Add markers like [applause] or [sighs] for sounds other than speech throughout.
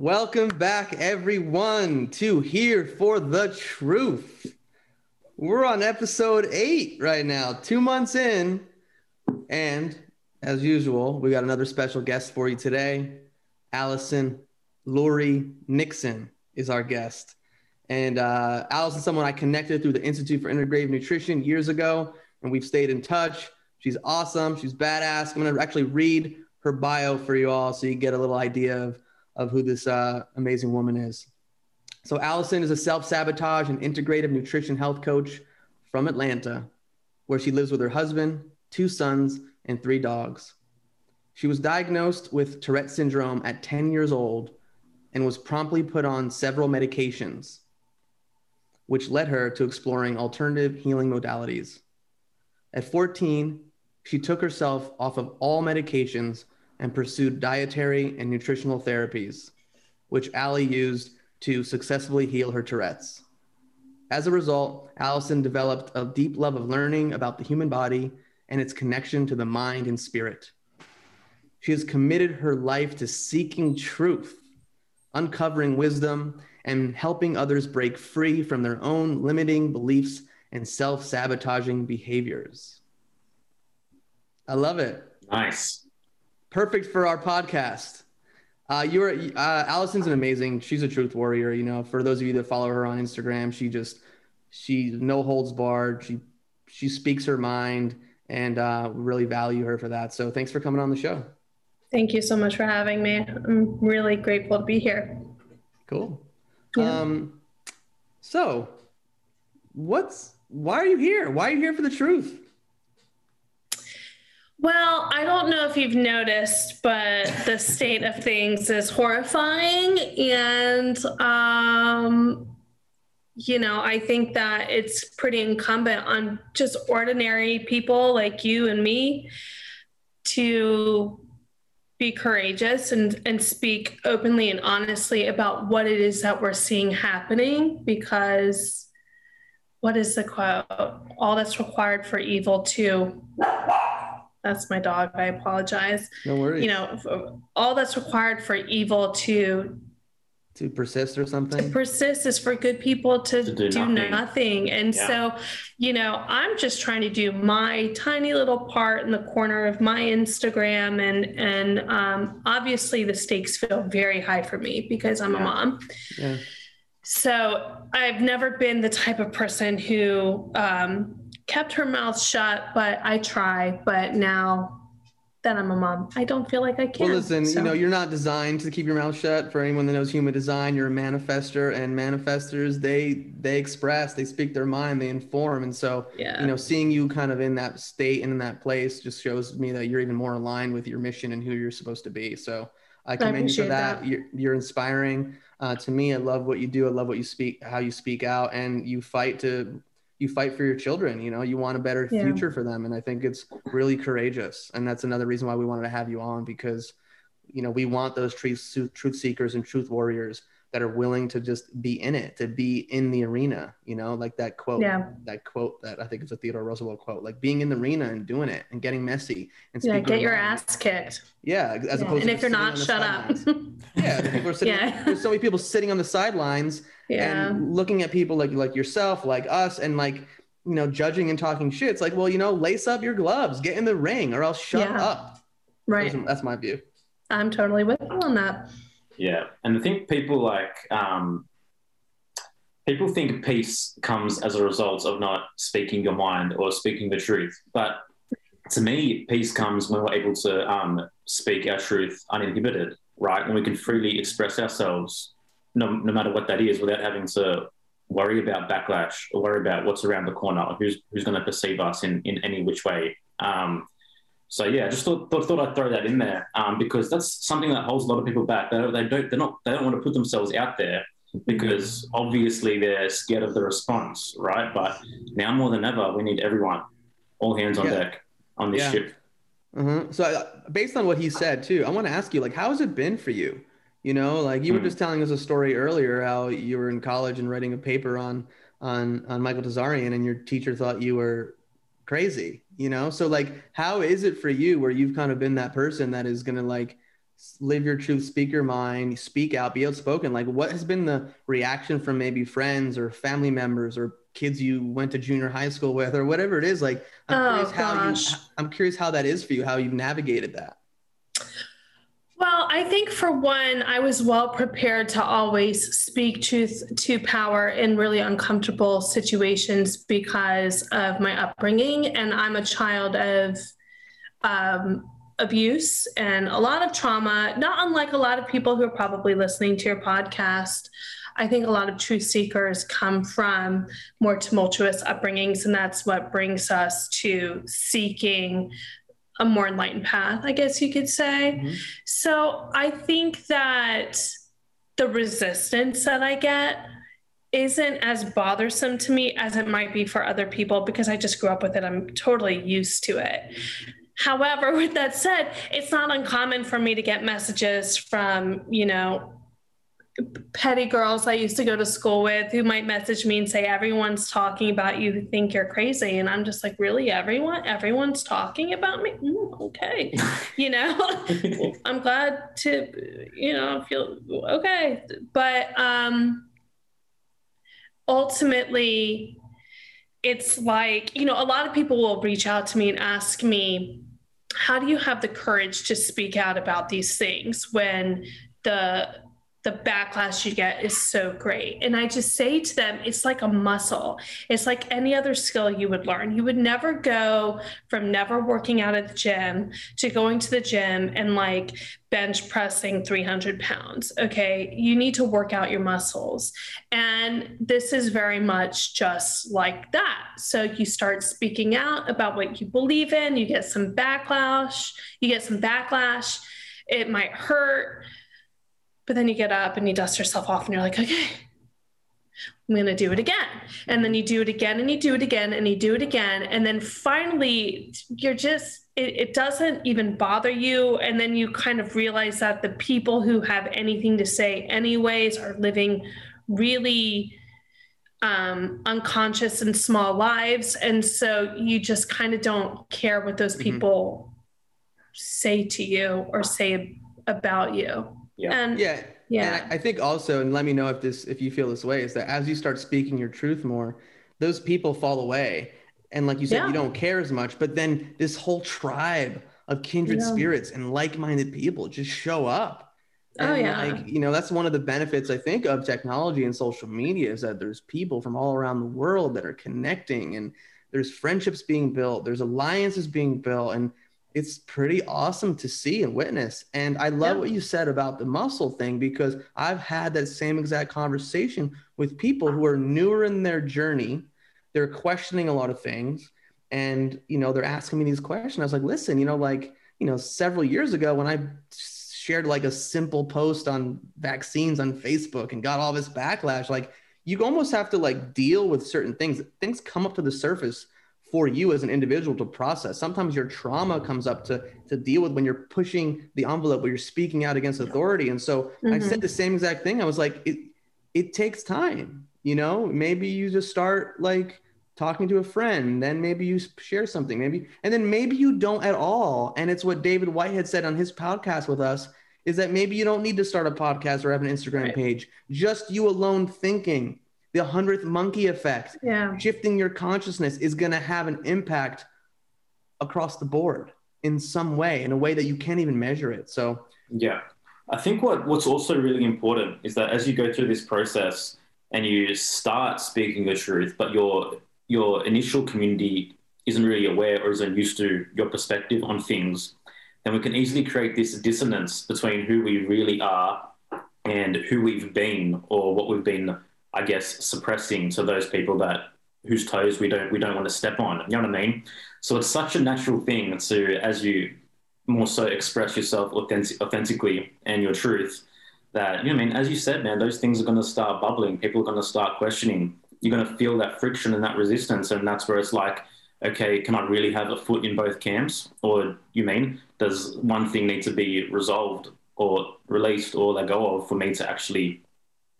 Welcome back, everyone, to Here for the Truth. We're on episode eight right now, two months in. And as usual, we got another special guest for you today. Allison Lurey Nixon is our guest. And uh, Allison's someone I connected through the Institute for Integrative Nutrition years ago, and we've stayed in touch. She's awesome. She's badass. I'm going to actually read her bio for you all so you get a little idea of, of who this uh, amazing woman is. So, Allison is a self sabotage and integrative nutrition health coach from Atlanta, where she lives with her husband, two sons, and three dogs. She was diagnosed with Tourette syndrome at 10 years old and was promptly put on several medications, which led her to exploring alternative healing modalities. At 14, she took herself off of all medications and pursued dietary and nutritional therapies, which Allie used to successfully heal her Tourette's. As a result, Allison developed a deep love of learning about the human body and its connection to the mind and spirit. She has committed her life to seeking truth, uncovering wisdom, and helping others break free from their own limiting beliefs and self sabotaging behaviors. I love it. Nice. Perfect for our podcast. Uh, you're uh, Allison's an amazing. She's a truth warrior. You know, for those of you that follow her on Instagram, she just she no holds barred. She she speaks her mind, and uh, we really value her for that. So thanks for coming on the show. Thank you so much for having me. I'm really grateful to be here. Cool. Yeah. Um, so, what's why are you here? Why are you here for the truth? Well, I don't know if you've noticed, but the state of things is horrifying. And, um, you know, I think that it's pretty incumbent on just ordinary people like you and me to be courageous and, and speak openly and honestly about what it is that we're seeing happening because what is the quote? All that's required for evil to that's my dog. I apologize. No worries. You know, all that's required for evil to to persist or something. To persist is for good people to, to do, do, nothing. nothing. And yeah. so, you know, I'm just trying to do my tiny little part in the corner of my Instagram, and and um, obviously the stakes feel very high for me because I'm yeah. a mom. Yeah. So I've never been the type of person who um, kept her mouth shut, but I try. But now that I'm a mom, I don't feel like I can. Well, listen, so. you know, you're not designed to keep your mouth shut. For anyone that knows human design, you're a manifester, and manifestors they they express, they speak their mind, they inform, and so yeah. you know, seeing you kind of in that state and in that place just shows me that you're even more aligned with your mission and who you're supposed to be. So I commend I you for that. that. You're, you're inspiring. Uh, to me, I love what you do. I love what you speak, how you speak out, and you fight to you fight for your children you know you want a better yeah. future for them and i think it's really courageous and that's another reason why we wanted to have you on because you know we want those truth truth seekers and truth warriors that are willing to just be in it to be in the arena you know like that quote yeah. that quote that i think is a theodore roosevelt quote like being in the arena and doing it and getting messy and yeah get your ass kicked yeah as yeah. opposed and to if you're not shut up yeah people are sitting, [laughs] yeah there's so many people sitting on the sidelines yeah. and looking at people like like yourself, like us, and like you know judging and talking shit. It's like, well, you know, lace up your gloves, get in the ring, or else shut yeah. up. Right. That's, that's my view. I'm totally with you on that. Yeah, and I think people like um, people think peace comes as a result of not speaking your mind or speaking the truth, but to me, peace comes when we're able to um, speak our truth uninhibited, right? When we can freely express ourselves no, no matter what that is, without having to worry about backlash or worry about what's around the corner, or who's who's going to perceive us in in any which way. Um, so yeah, I just thought, thought, thought I'd throw that in there um, because that's something that holds a lot of people back. They, they don't they're not they don't want to put themselves out there because obviously they're scared of the response, right? But now more than ever, we need everyone, all hands on yeah. deck on this yeah. ship. Mm-hmm. So uh, based on what he said too, I want to ask you, like, how has it been for you? You know, like you were hmm. just telling us a story earlier how you were in college and writing a paper on on on Michael Tsarion and your teacher thought you were crazy, you know? So like how is it for you where you've kind of been that person that is going to like live your truth, speak your mind, speak out, be outspoken. Like, what has been the reaction from maybe friends or family members or kids you went to junior high school with or whatever it is? Like, I'm Oh, curious how you. I'm curious how that is for you, how you've navigated that. I think for one, I was well prepared to always speak truth to power in really uncomfortable situations because of my upbringing. And I'm a child of um, abuse and a lot of trauma, not unlike a lot of people who are probably listening to your podcast. I think a lot of truth seekers come from more tumultuous upbringings, and that's what brings us to seeking a more enlightened path, I guess you could say. Mhm. So I think that the resistance that I get isn't as bothersome to me as it might be for other people because I just grew up with it. I'm totally used to it. However, [laughs] with that said, it's not uncommon for me to get messages from, you know, petty girls I used to go to school with who might message me and say, Everyone's talking about you who think you're crazy. And I'm just like, Really? Everyone? Everyone's talking about me? Mm, okay. [laughs] You know? [laughs] I'm glad to, you know, feel okay. But um ultimately, it's like, you know, a lot of people will reach out to me and ask me, how do you have the courage to speak out about these things when the the backlash you get is so great. And I just say to them, it's like a muscle. It's like any other skill you would learn. You would never go from never working out at the gym to going to the gym and like bench pressing 300 pounds. Okay. You need to work out your muscles. And this is very much just like that. So you start speaking out about what you believe in, you get some backlash, you get some backlash. It might hurt but then you get up and you dust yourself off and you're like, okay, I'm going to do it again. And then you do it again and you do it again and you do it again. And then finally, you're just, it, it doesn't even bother you. And then you kind of realize that the people who have anything to say, anyways, are living really um, unconscious and small lives. And so you just kind of don't care what those Mhm. people say to you or say about you. Yeah. And Yeah. yeah. And I, I think also, and let me know if this, if you feel this way, is that as you start speaking your truth more, those people fall away. And like you said, Yeah. you don't care as much, but then this whole tribe of kindred Yeah. spirits and like-minded people just show up. Oh, yeah. Like, you know, that's one of the benefits I think of technology and social media is that there's people from all around the world that are connecting and there's friendships being built, there's alliances being built, and it's pretty awesome to see and witness. And I love Yeah. what you said about the muscle thing because I've had that same exact conversation with people who are newer in their journey. They're questioning a lot of things and you know they're asking me these questions. I was like, listen, you know, like, you know, several years ago when I shared like a simple post on vaccines on Facebook and got all this backlash, like you almost have to like deal with certain things. Things come up to the surface for you as an individual to process. Sometimes your trauma comes up to to deal with when you're pushing the envelope, when you're speaking out against authority. And so I Mhm. said the same exact thing. I was like, it it takes time. You know, maybe you just start like talking to a friend, then maybe you share something, maybe, and then maybe you don't at all. And it's what David Whitehead said on his podcast with us is that maybe you don't need to start a podcast or have an Instagram Right. page. Just you alone thinking, the hundredth monkey effect yeah. shifting your consciousness is going to have an impact across the board in some way in a way that you can't even measure it so Yeah. I think what, what's also really important is that as you go through this process and you start speaking the truth, but your your initial community isn't really aware or isn't used to your perspective on things, then we can easily create this dissonance between who we really are and who we've been or what we've been, I guess, suppressing to those people that whose toes we don't we don't want to step on. You know what I mean? So it's such a natural thing to as you more so express yourself authentic, authentically and your truth that you know I mean as you said man those things are going to start bubbling people are going to start questioning you're going to feel that friction and that resistance and that's where it's like okay can I really have a foot in both camps or you mean does one thing need to be resolved or released or let go of for me to actually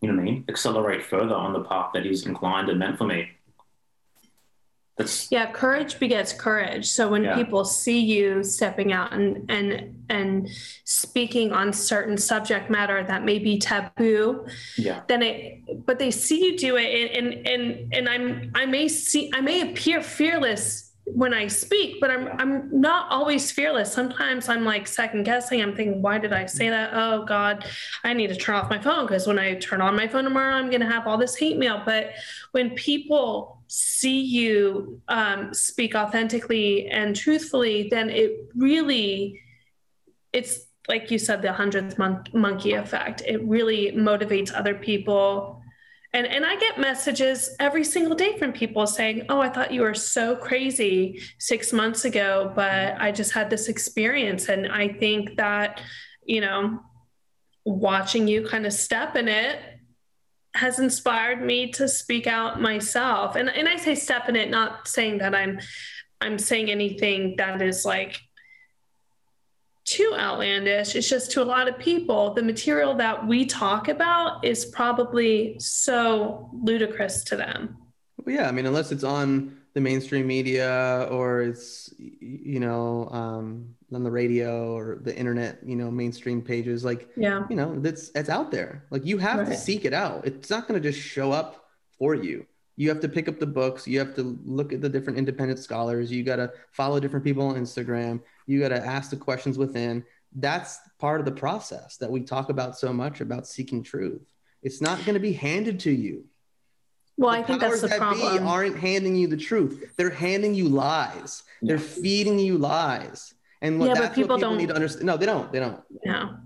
you know what I mean accelerate further on the path that He's inclined and meant for me That's Yeah, courage begets courage. So when Yeah. people see you stepping out and and and speaking on certain subject matter that may be taboo, yeah, then it but they see you do it and and and, and I'm I may see I may appear fearless when I speak, but I'm I'm not always fearless. Sometimes I'm like second guessing. I'm thinking, why did I say that? Oh God, I need to turn off my phone because when I turn on my phone tomorrow, I'm gonna have all this hate mail. But when people see you um, speak authentically and truthfully, then it really it's like you said, the hundredth mon- monkey effect. It really motivates other people and and I get messages every single day from people saying, "Oh, I thought you were so crazy 6 months ago, but I just had this experience." And I think that, you know, watching you kind of step in it has inspired me to speak out myself. And and I say step in it not saying that I'm I'm saying anything that is like too outlandish. It's just to a lot of people, the material that we talk about is probably so ludicrous to them. Well, yeah, I mean, unless it's on the mainstream media or it's you know um, on the radio or the internet, you know, mainstream pages, like Yeah. you know, that's it's out there. Like you have to seek it out. It's not going to just show up for you. You have to pick up the books. You have to look at the different independent scholars. You got to follow different people on Instagram. You got to ask the questions within. That's part of the process that we talk about so much about seeking truth. It's not going to be handed to you. Well, The I think that's the that problem. aren't handing you the truth. They're handing you lies. They're feeding you lies. And what, Yeah, but people what people don't- need to understand. No, they don't. They don't. No,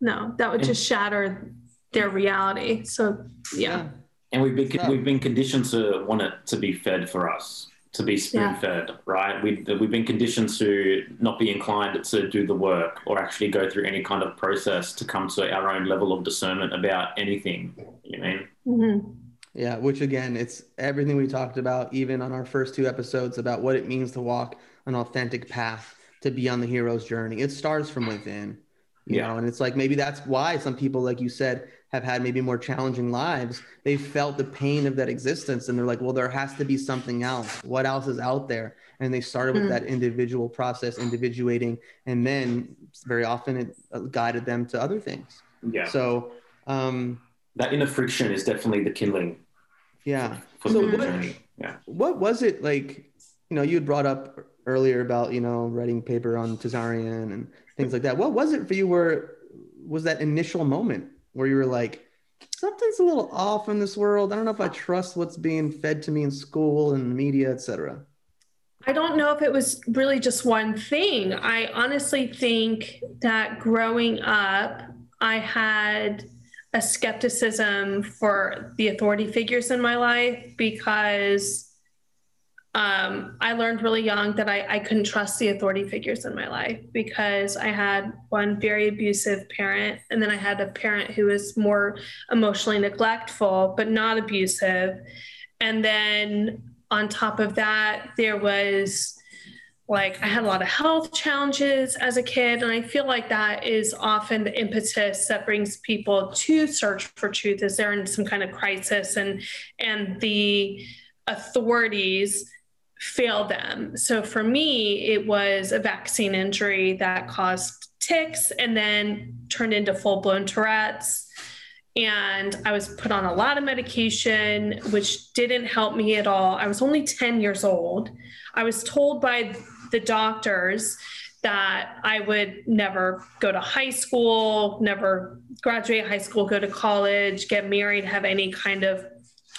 no, that would just shatter their reality. So, yeah. And we've been So- we've been conditioned to want it to be fed for us, to be spoon fed, right? We've we've been conditioned to not be inclined to do the work or actually go through any kind of process to come to our own level of discernment about anything. You mean? Mhm. Yeah, which again, it's everything we talked about, even on our first two episodes about what it means to walk an authentic path to be on the hero's journey. It starts from within, you Yeah. know, and it's like maybe that's why some people, like you said, have had maybe more challenging lives. They've felt the pain of that existence, and they're like, well, there has to be something else. What else is out there? And they started with Mm. that individual process, individuating, and then very often it uh, guided them to other things. Yeah. So, um, that inner friction is definitely the kindling yeah. for So the what- journey. Yeah. what was it like you know you had brought up earlier about you know writing paper on Tsarion and things like that what was it for you where was that initial moment where you were like something's a little off in this world i don't know if i trust what's being fed to me in school and media etc I don't know if it was really just one thing. I honestly think that growing up, I had a skepticism for the authority figures in my life because um, I learned really young that I, I couldn't trust the authority figures in my life because I had one very abusive parent, and then I had a parent who was more emotionally neglectful, but not abusive. And then on top of that, there was like I had a lot of health challenges as a kid, and I feel like that is often the impetus that brings people to search for truth. Is they're in some kind of crisis, and and the authorities fail them. So for me, it was a vaccine injury that caused tics and then turned into full blown Tourette's and I was put on a lot of medication, which didn't help me at all. I was only 10 years old. I was told by the doctors that I would never go to high school, never graduate high school, go to college, get married, have any kind of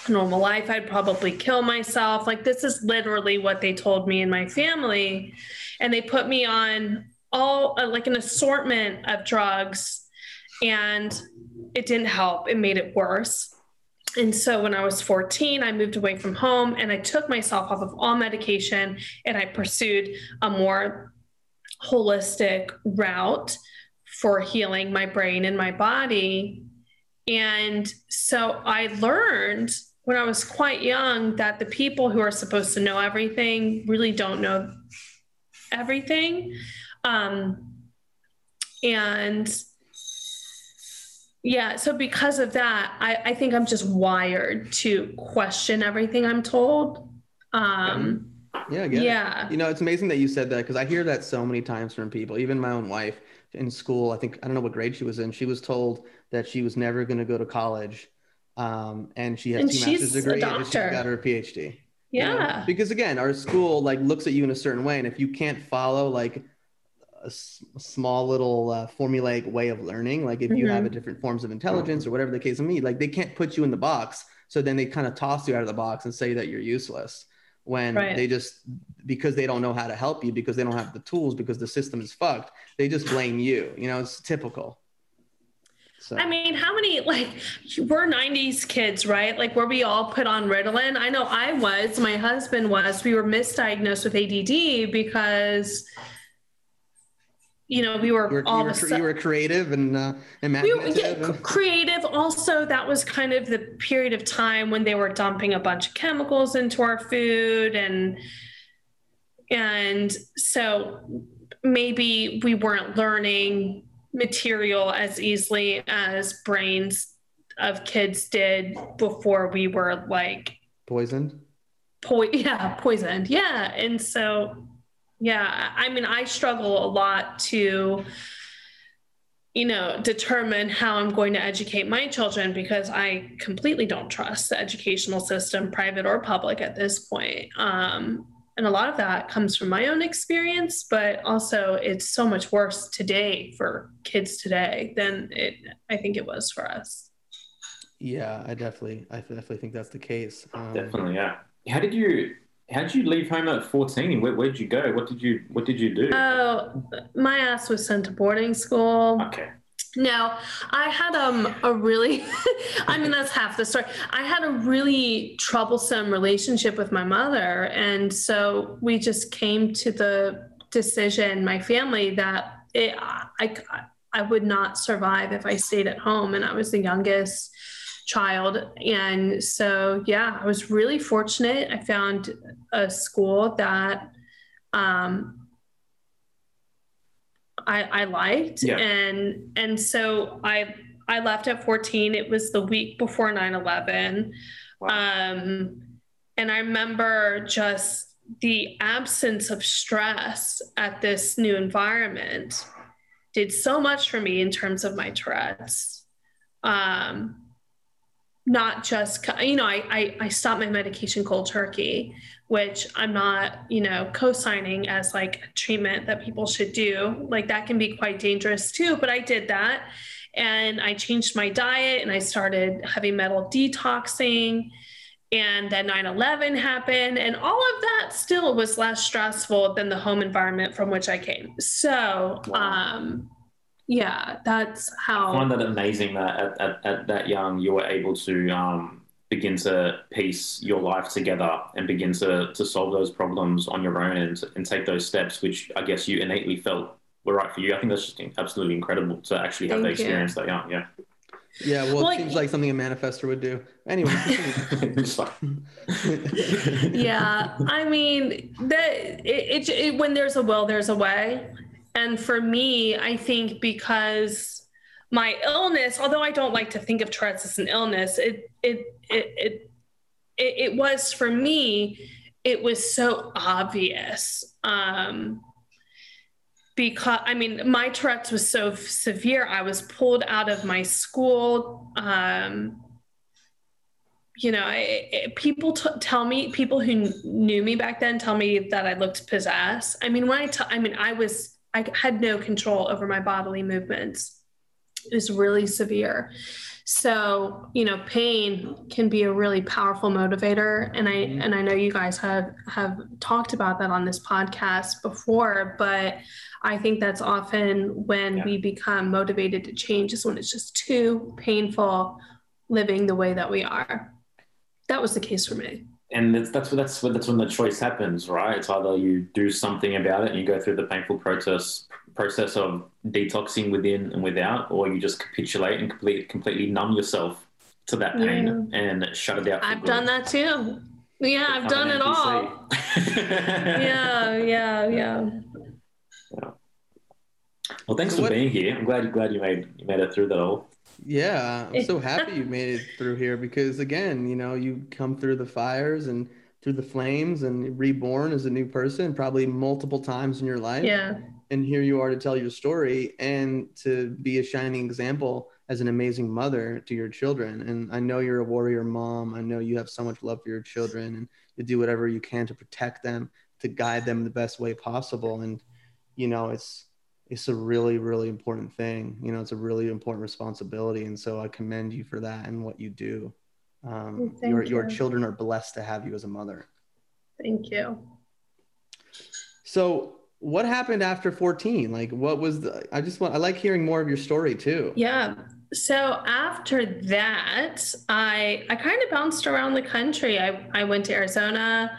normal life. I'd probably kill myself. Like, this is literally what they told me and my family. And they put me on all uh, like an assortment of drugs and it didn't help. It made it worse. And so when I was 14, I moved away from home and I took myself off of all medication and I pursued a more holistic route for healing my brain and my body. And so I learned when I was quite young that the people who are supposed to know everything really don't know everything. Um, and yeah, so because of that, I, I think I'm just wired to question everything I'm told. Um, Yeah, get it. yeah. You know, it's amazing that you said that because I hear that so many times from people, even my own wife in school. I think, I don't know what grade she was in. She was told that she was never going to go to college. Um, and she has And two master's a degrees and she got her PhD. you know? Yeah. Because again, our school like looks at you in a certain way. And if you can't follow like a, s- small little uh, formulaic way of learning, like if you have Mhm. a different forms of intelligence or whatever the case may be, like they can't put you in the box. So then they kind of toss you out of the box and say that you're useless when Right. they just because they don't know how to help you because they don't have the tools because the system is fucked they just blame you you know it's typical so I mean, how many like we're '90s kids, right? Like, were we all put on Ritalin? I know I was. My husband was. We were misdiagnosed with ADD because, you know, we were you were, all you were, of a sudden. you were creative and uh, we were imaginative yeah, creative. Also, that was kind of the period of time when they were dumping a bunch of chemicals into our food, and and so maybe we weren't learning material as easily as brains of kids did before we were like poisoned? po- yeah poisoned. Yeah and so yeah i mean i struggle a lot to you know determine how i'm going to educate my children because i completely don't trust the educational system private or public at this point. Um, and a lot of that comes from my own experience but also it's so much worse today for kids today than it i think it was for us yeah i definitely i definitely think that's the case um, Definitely, yeah. How did you how did you leave home at 14? Where where did you go? What did you what did you do? oh my ass was sent to boarding school okay. No, I had um a really [laughs] I mean that's half the story. I had a really troublesome relationship with my mother and so we just came to the decision my family that it, I I would not survive if I stayed at home and I was the youngest child and so yeah, I was really fortunate. I found a school that um I, I liked. Yeah. and and so I I left at 14 it was the week before 9/11 um and I remember just the absence of stress at this new environment did so much for me in terms of my Tourette's. Um not just you know I, I i stopped my medication cold turkey which i'm not you know co-signing as like a treatment that people should do. Like that can be quite dangerous too but i did that. And i changed my diet and i started heavy metal detoxing and then 9-11 happened and all of that still was less stressful than the home environment from which i came. So Wow. um yeah that's how I find that amazing that at, at, at that young you were able to um, begin to piece your life together and begin to, to solve those problems on your own and, and take those steps, which I guess you innately felt were right for you. I think that's just absolutely incredible to actually have that Thank you. experience that young. Yeah. yeah well, Well, it seems like something a manifester would do anyway [laughs] yeah i mean that it, it, it when there's a will there's a way and for me i think because my illness although i don't like to think of tourette's as an illness it it it it, it, it was for me it was so obvious um because I mean, my Tourette's was so severe. I was pulled out of my school. Um, you know, I, I- people t- tell me, people who kn- knew me back then tell me that I looked possessed. I mean, when I, t- I mean, I was, I had no control over my bodily movements. Was really severe. So, you know, pain can be a really powerful motivator. And I, Mhm. and I know you guys have, have talked about that on this podcast before, but I think that's often when Yeah. we become motivated to change is when it's just too painful living the way that we are. That was the case for me. and that's that's what that's what that's when the choice happens, right? It's either you do something about it and you go through the painful process process of detoxing within and without, or you just capitulate and completely completely numb yourself to that pain and shut it out. I've good. done that too. Yeah, I've done an it all. [laughs] NPC. Yeah, yeah, yeah. Well, thanks So for what- being here. I'm glad glad you made you made it through that all. Yeah, I'm so [laughs] happy you made it through here because again, you know, you come through the fires and through the flames and reborn as a new person, probably multiple times in your life. Yeah. And here you are to tell your story and to be a shining example as an amazing mother to your children. And I know you're a warrior mom. I know you have so much love for your children and you do whatever you can to protect them, to guide them the best way possible. And, you know, it's, it's a really, really important thing. You know, it's a really important responsibility. And so I commend you for that and what you do. Um, your, you. your children are blessed to have you as a mother. Thank you. So what happened after 14? Like what was the, I just want, I like hearing more of your story too. Yeah. So after that, I I kind of bounced around the country. I, I went to Arizona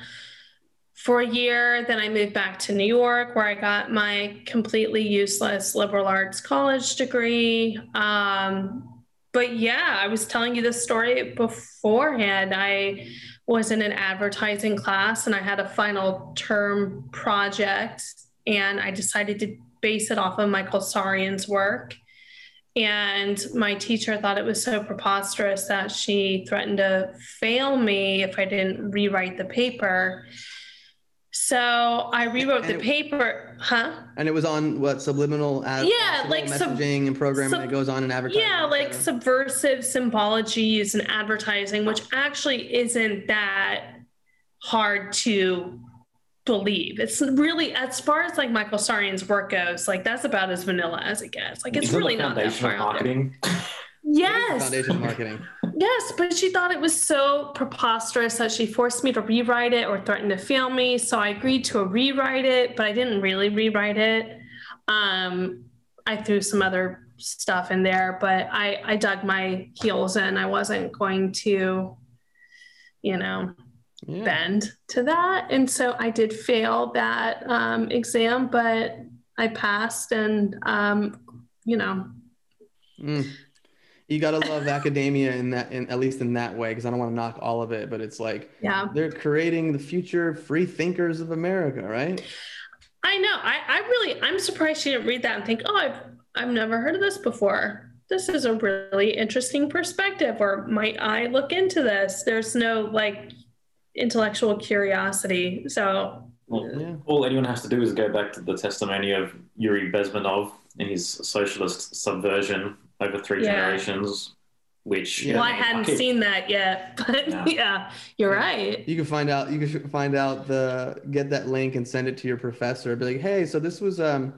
for a year. Then I moved back to New York where I got my completely useless liberal arts college degree. Um, but yeah, I was telling you this story beforehand. I was in an advertising class and I had a final term project and I decided to base it off of Michael Tsarion's work. And my teacher thought it was so preposterous that she threatened to fail me if I didn't rewrite the paper. So I rewrote the it- paper, huh? And it was on what subliminal ad, Yeah, like sub- messaging and programming sub- that goes on in advertising. Yeah, like subversive symbology used in advertising, which actually isn't that hard to believe. It's really as far as like Michael Tsarion's work goes, like that's about as vanilla as it gets. Like it's Isn't really not that foundation far [laughs] of out there. marketing. Yes. foundation marketing. Yes, but she thought it was so preposterous that she forced me to rewrite it or threatened to fail me. So I agreed to rewrite it, but I didn't really rewrite it. Um, I threw some other stuff in there, but I, I dug my heels in. I wasn't going to, you know, Yeah. bend to that. And so I did fail that um, exam, but I passed and, um, you know, Mm. You gotta love academia in that, in at least in that way, because I don't want to knock all of it, but it's like yeah. they're creating the future free thinkers of America, right? I know. I, I really, I'm surprised she didn't read that and think, oh, I've, I've never heard of this before. This is a really interesting perspective, or might I look into this? There's no like intellectual curiosity. So, Well, Yeah. all anyone has to do is go back to the testimony of Yuri Bezmenov and his socialist subversion over three Yeah. generations, which Yeah. well, I hadn't Okay. seen that yet, [laughs] but Yeah. [laughs] yeah, you're right. You can find out. You can find out the get that link and send it to your professor. Be like, hey, so this was um,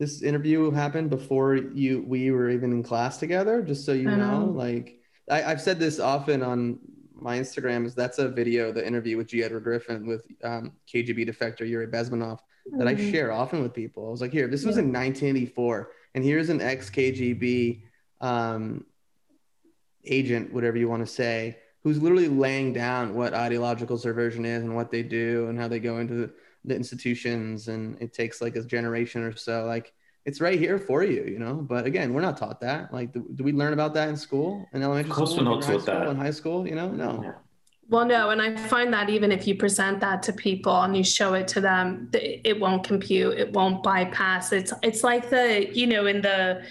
this interview happened before you we were even in class together. Just so you I know, know. like I, I've said this often on my Instagram. Is that's a video, the interview with G. Edward Griffin with um, KGB defector Yuri Bezmenov that I Mhm. share often with people. I was like, here, this was in 1984, and here's an ex KGB um, agent, whatever you want to say, who's literally laying down what ideological subversion is and what they do and how they go into the, the institutions. And it takes like a generation or so. Like it's right here for you, you know. But again, we're not taught that. Like, do, do we learn about that in school, in elementary Of course school, we're not junior high taught school, that. in high school? You know, no. Yeah. Well, no, and I find that even if you present that to people and you show it to them, it won't compute. It won't bypass. It's it's like the you know in the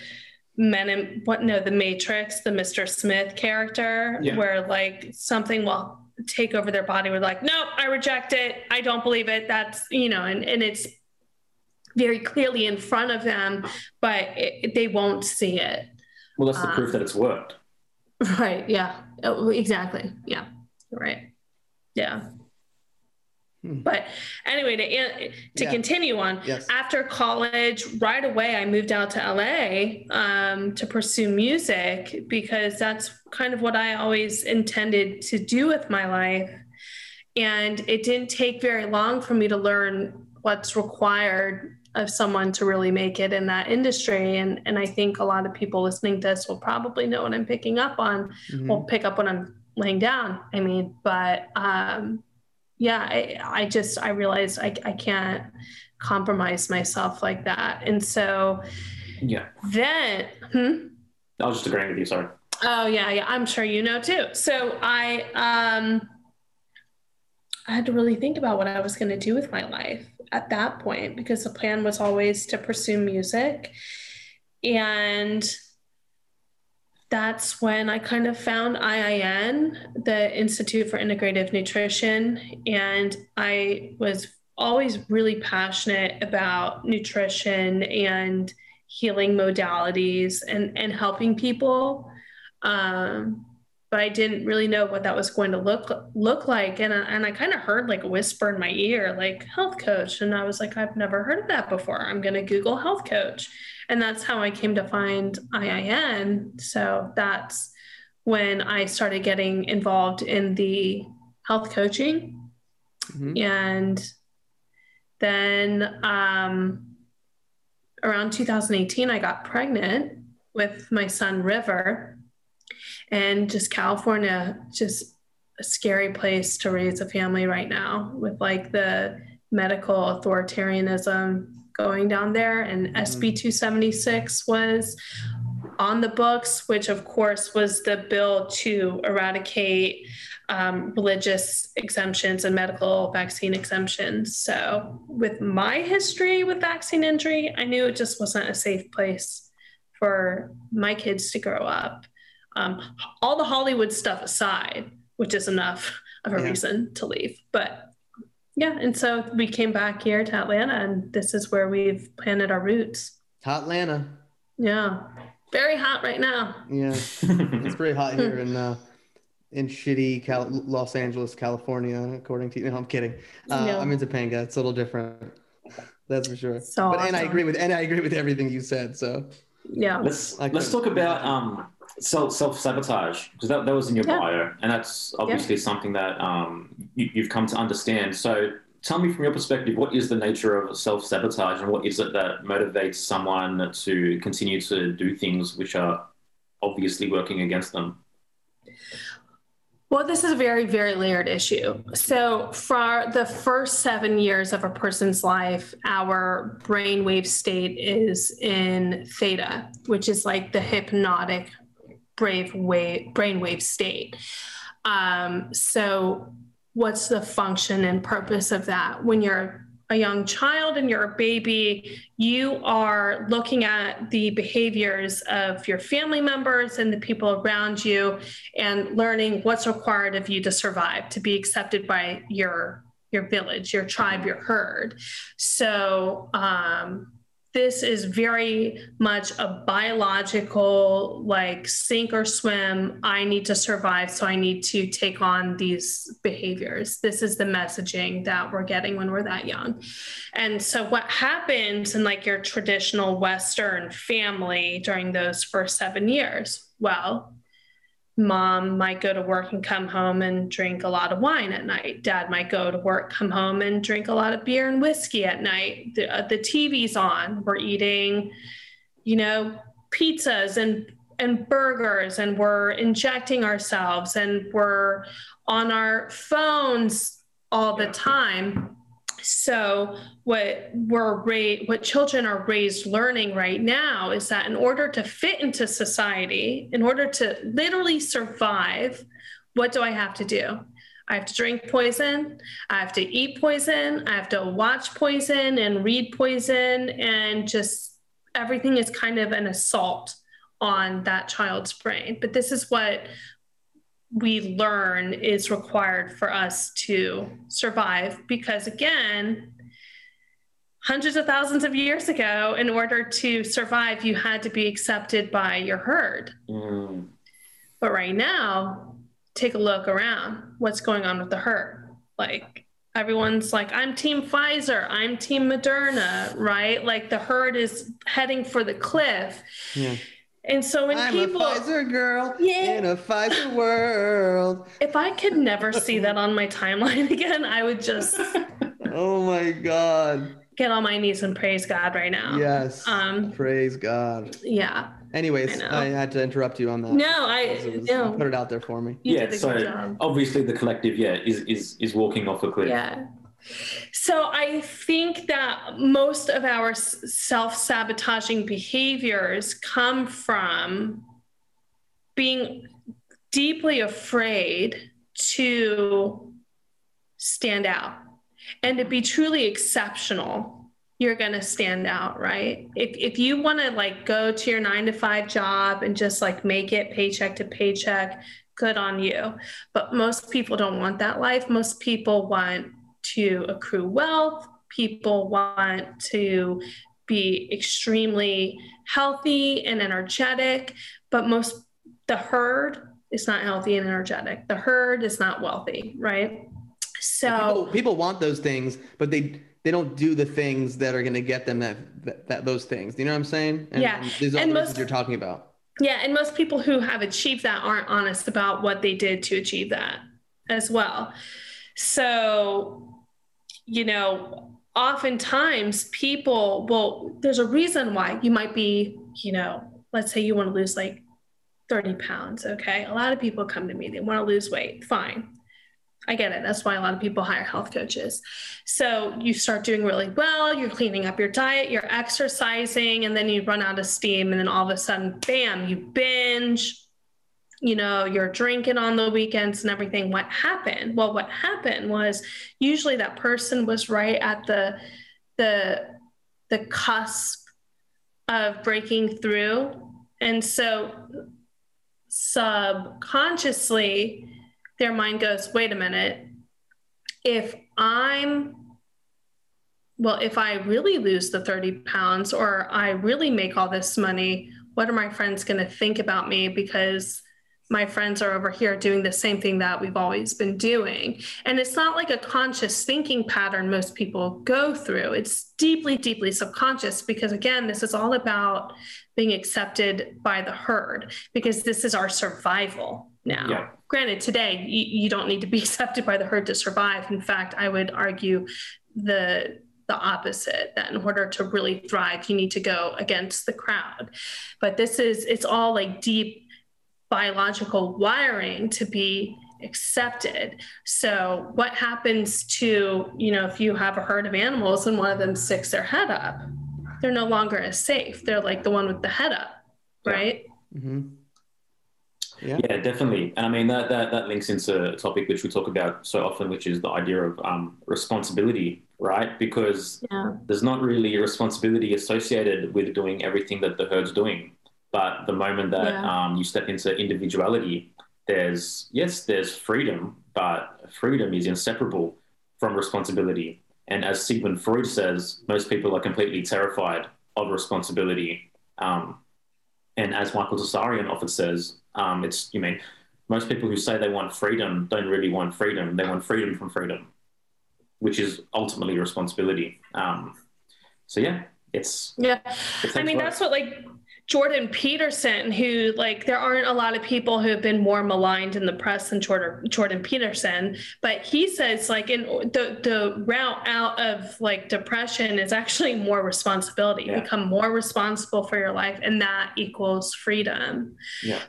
Men in what no the Matrix, the Mr. Smith character, Yeah. where like something will take over their body. We're like, no, I reject it. I don't believe it. That's you know, and and it's very clearly in front of them, but it, they won't see it. Well, that's the Um, proof that it's worked. [laughs] Right. Yeah. Oh, Exactly. Yeah. Right. Yeah. Hmm. But anyway, to, to Yeah. continue on, Yes. after college, right away, I moved out to LA um, to pursue music because that's kind of what I always intended to do with my life. And it didn't take very long for me to learn what's required of someone to really make it in that industry. And, and I think a lot of people listening to this will probably know what I'm picking up on Mhm. will pick up when I'm laying down. I mean, but um, yeah, I, I just I realized I, I can't compromise myself like that, and so Yeah. then. Hmm? I was just agreeing with you. Sorry. Oh yeah, yeah. I'm sure you know too. So I um I had to really think about what I was going to do with my life at that point because the plan was always to pursue music. And that's when I kind of found IIN, the Institute for Integrative Nutrition, and I was always really passionate about nutrition and healing modalities and, and helping people. Um, but I didn't really know what that was going to look look like. And I, and I kind of heard like a whisper in my ear, like health coach, and I was like, I've never heard of that before. I'm going to Google health coach, and that's how I came to find IIN. So that's when I started getting involved in the health coaching, mm-hmm. and then um, around 2018, I got pregnant with my son River and just California, just a scary place to raise a family right now with like the medical authoritarianism going down there. And mm-hmm. SB 276 was on the books, which of course was the bill to eradicate um, religious exemptions and medical vaccine exemptions. So, with my history with vaccine injury, I knew it just wasn't a safe place for my kids to grow up. Um, all the Hollywood stuff aside, which is enough of a yeah. reason to leave. But yeah, and so we came back here to Atlanta, and this is where we've planted our roots. Hot Atlanta. Yeah, very hot right now. Yeah, [laughs] it's very hot here in uh, in shitty Cal- Los Angeles, California. According to you, no, I'm kidding. Uh, no. I'm in Topanga. It's a little different. That's for sure. So but awesome. and I agree with and I agree with everything you said. So yeah, let's let's talk about um self self sabotage because that, that was in your yeah. bio, and that's obviously yeah. something that um, you, you've come to understand. So tell me from your perspective, what is the nature of self sabotage, and what is it that motivates someone to continue to do things which are obviously working against them? Well, this is a very, very layered issue. So, for the first seven years of a person's life, our brainwave state is in theta, which is like the hypnotic brave wave, brainwave state. Um, so, what's the function and purpose of that? When you're a young child and you're a baby, you are looking at the behaviors of your family members and the people around you and learning what's required of you to survive, to be accepted by your your village, your tribe, your herd. So um, this is very much a biological like sink or swim i need to survive so i need to take on these behaviors. This is the messaging that we're getting when we're that young. And so what happens in like your traditional western family during those first seven years? Well mom might go to work and come home and drink a lot of wine at night. Dad might go to work come home and drink a lot of beer and whiskey at night. The, uh, the tv's on. We're eating you know pizzas and and burgers and we're injecting ourselves and we're on our phones all the time so what we're ra- what children are raised learning right now is that in order to fit into society, in order to literally survive, what do I have to do? I have to drink poison. I have to eat poison. I have to watch poison and read poison. And just everything is kind of an assault on that child's brain. But this is what we learn is required for us to survive. Because again hundreds of thousands of years ago in order to survive you had to be accepted by your herd. Mm. but right now take a look around. What's going on with the herd? Like everyone's like i'm team pfizer. I'm team moderna right? Like the herd is heading for the cliff. Yeah and so when I'm people, a Pfizer girl yeah. in a Pfizer world. If I could never see that on my timeline [laughs] again, I would just. [laughs] oh my god. Get on my knees and praise God right now. Yes. Um. Praise God. Yeah. Anyways, I, I, had to interrupt you on that. No, I was, no. put it out there for me. You yeah. So obviously the collective, yeah, is is is walking off a cliff. Yeah. So I think that most of our self sabotaging behaviors come from being deeply afraid to stand out and to be truly exceptional you're going to stand out, right? If, if you want to like go to your nine to five job and just like make it paycheck to paycheck, good on you. But most people don't want that life. Most people want to accrue wealth. People want to be extremely healthy and energetic, but most the herd is not healthy and energetic. The herd is not wealthy, right? So people, people want those things, but they they don't do the things that are going to get them that, that, that those things. You know what I'm saying? And, yeah. And these are and the most, you're talking about. Yeah, and most people who have achieved that aren't honest about what they did to achieve that as well. So, you know, oftentimes people, well, there's a reason why you might be, you know, let's say you want to lose like 30 pounds. Okay. A lot of people come to me, they want to lose weight. Fine. I get it. That's why a lot of people hire health coaches. So you start doing really well, you're cleaning up your diet, you're exercising, and then you run out of steam. And then all of a sudden, bam, you binge, you know, you're drinking on the weekends and everything. What happened? Well, what happened was usually that person was right at the, the, the cusp of breaking through. And so subconsciously, their mind goes, wait a minute, if I'm, well, if I really lose the 30 pounds or I really make all this money, what are my friends going to think about me? Because my friends are over here doing the same thing that we've always been doing. And it's not like a conscious thinking pattern most people go through. It's deeply, deeply subconscious because, again, this is all about being accepted by the herd because this is our survival now. Yeah. Granted, today you, you don't need to be [laughs] accepted by the herd to survive. In fact, I would argue the the opposite that in order to really thrive you need to go against the crowd but this is it's all like deep biological wiring to be accepted so what happens to you know if you have a herd of animals and one of them sticks their head up they're no longer as safe they're like the one with the head up right yeah. mm-hmm. Yeah. yeah, definitely. And I mean, that, that, that links into a topic which we talk about so often, which is the idea of um, responsibility, right? Because yeah. there's not really a responsibility associated with doing everything that the herd's doing. But the moment that yeah. um, you step into individuality, there's, yes, there's freedom, but freedom is inseparable from responsibility. And as Sigmund Freud says, most people are completely terrified of responsibility. Um, and as Michael Tsarion often says, um, it's you mean most people who say they want freedom don't really want freedom. They want freedom from freedom, which is ultimately responsibility. Um, so yeah, it's yeah. I mean, work. that's what like Jordan Peterson, who like there aren't a lot of people who have been more maligned in the press than Jordan Jordan Peterson, but he says like in the the route out of like depression is actually more responsibility. Yeah. Become more responsible for your life, and that equals freedom. Yeah.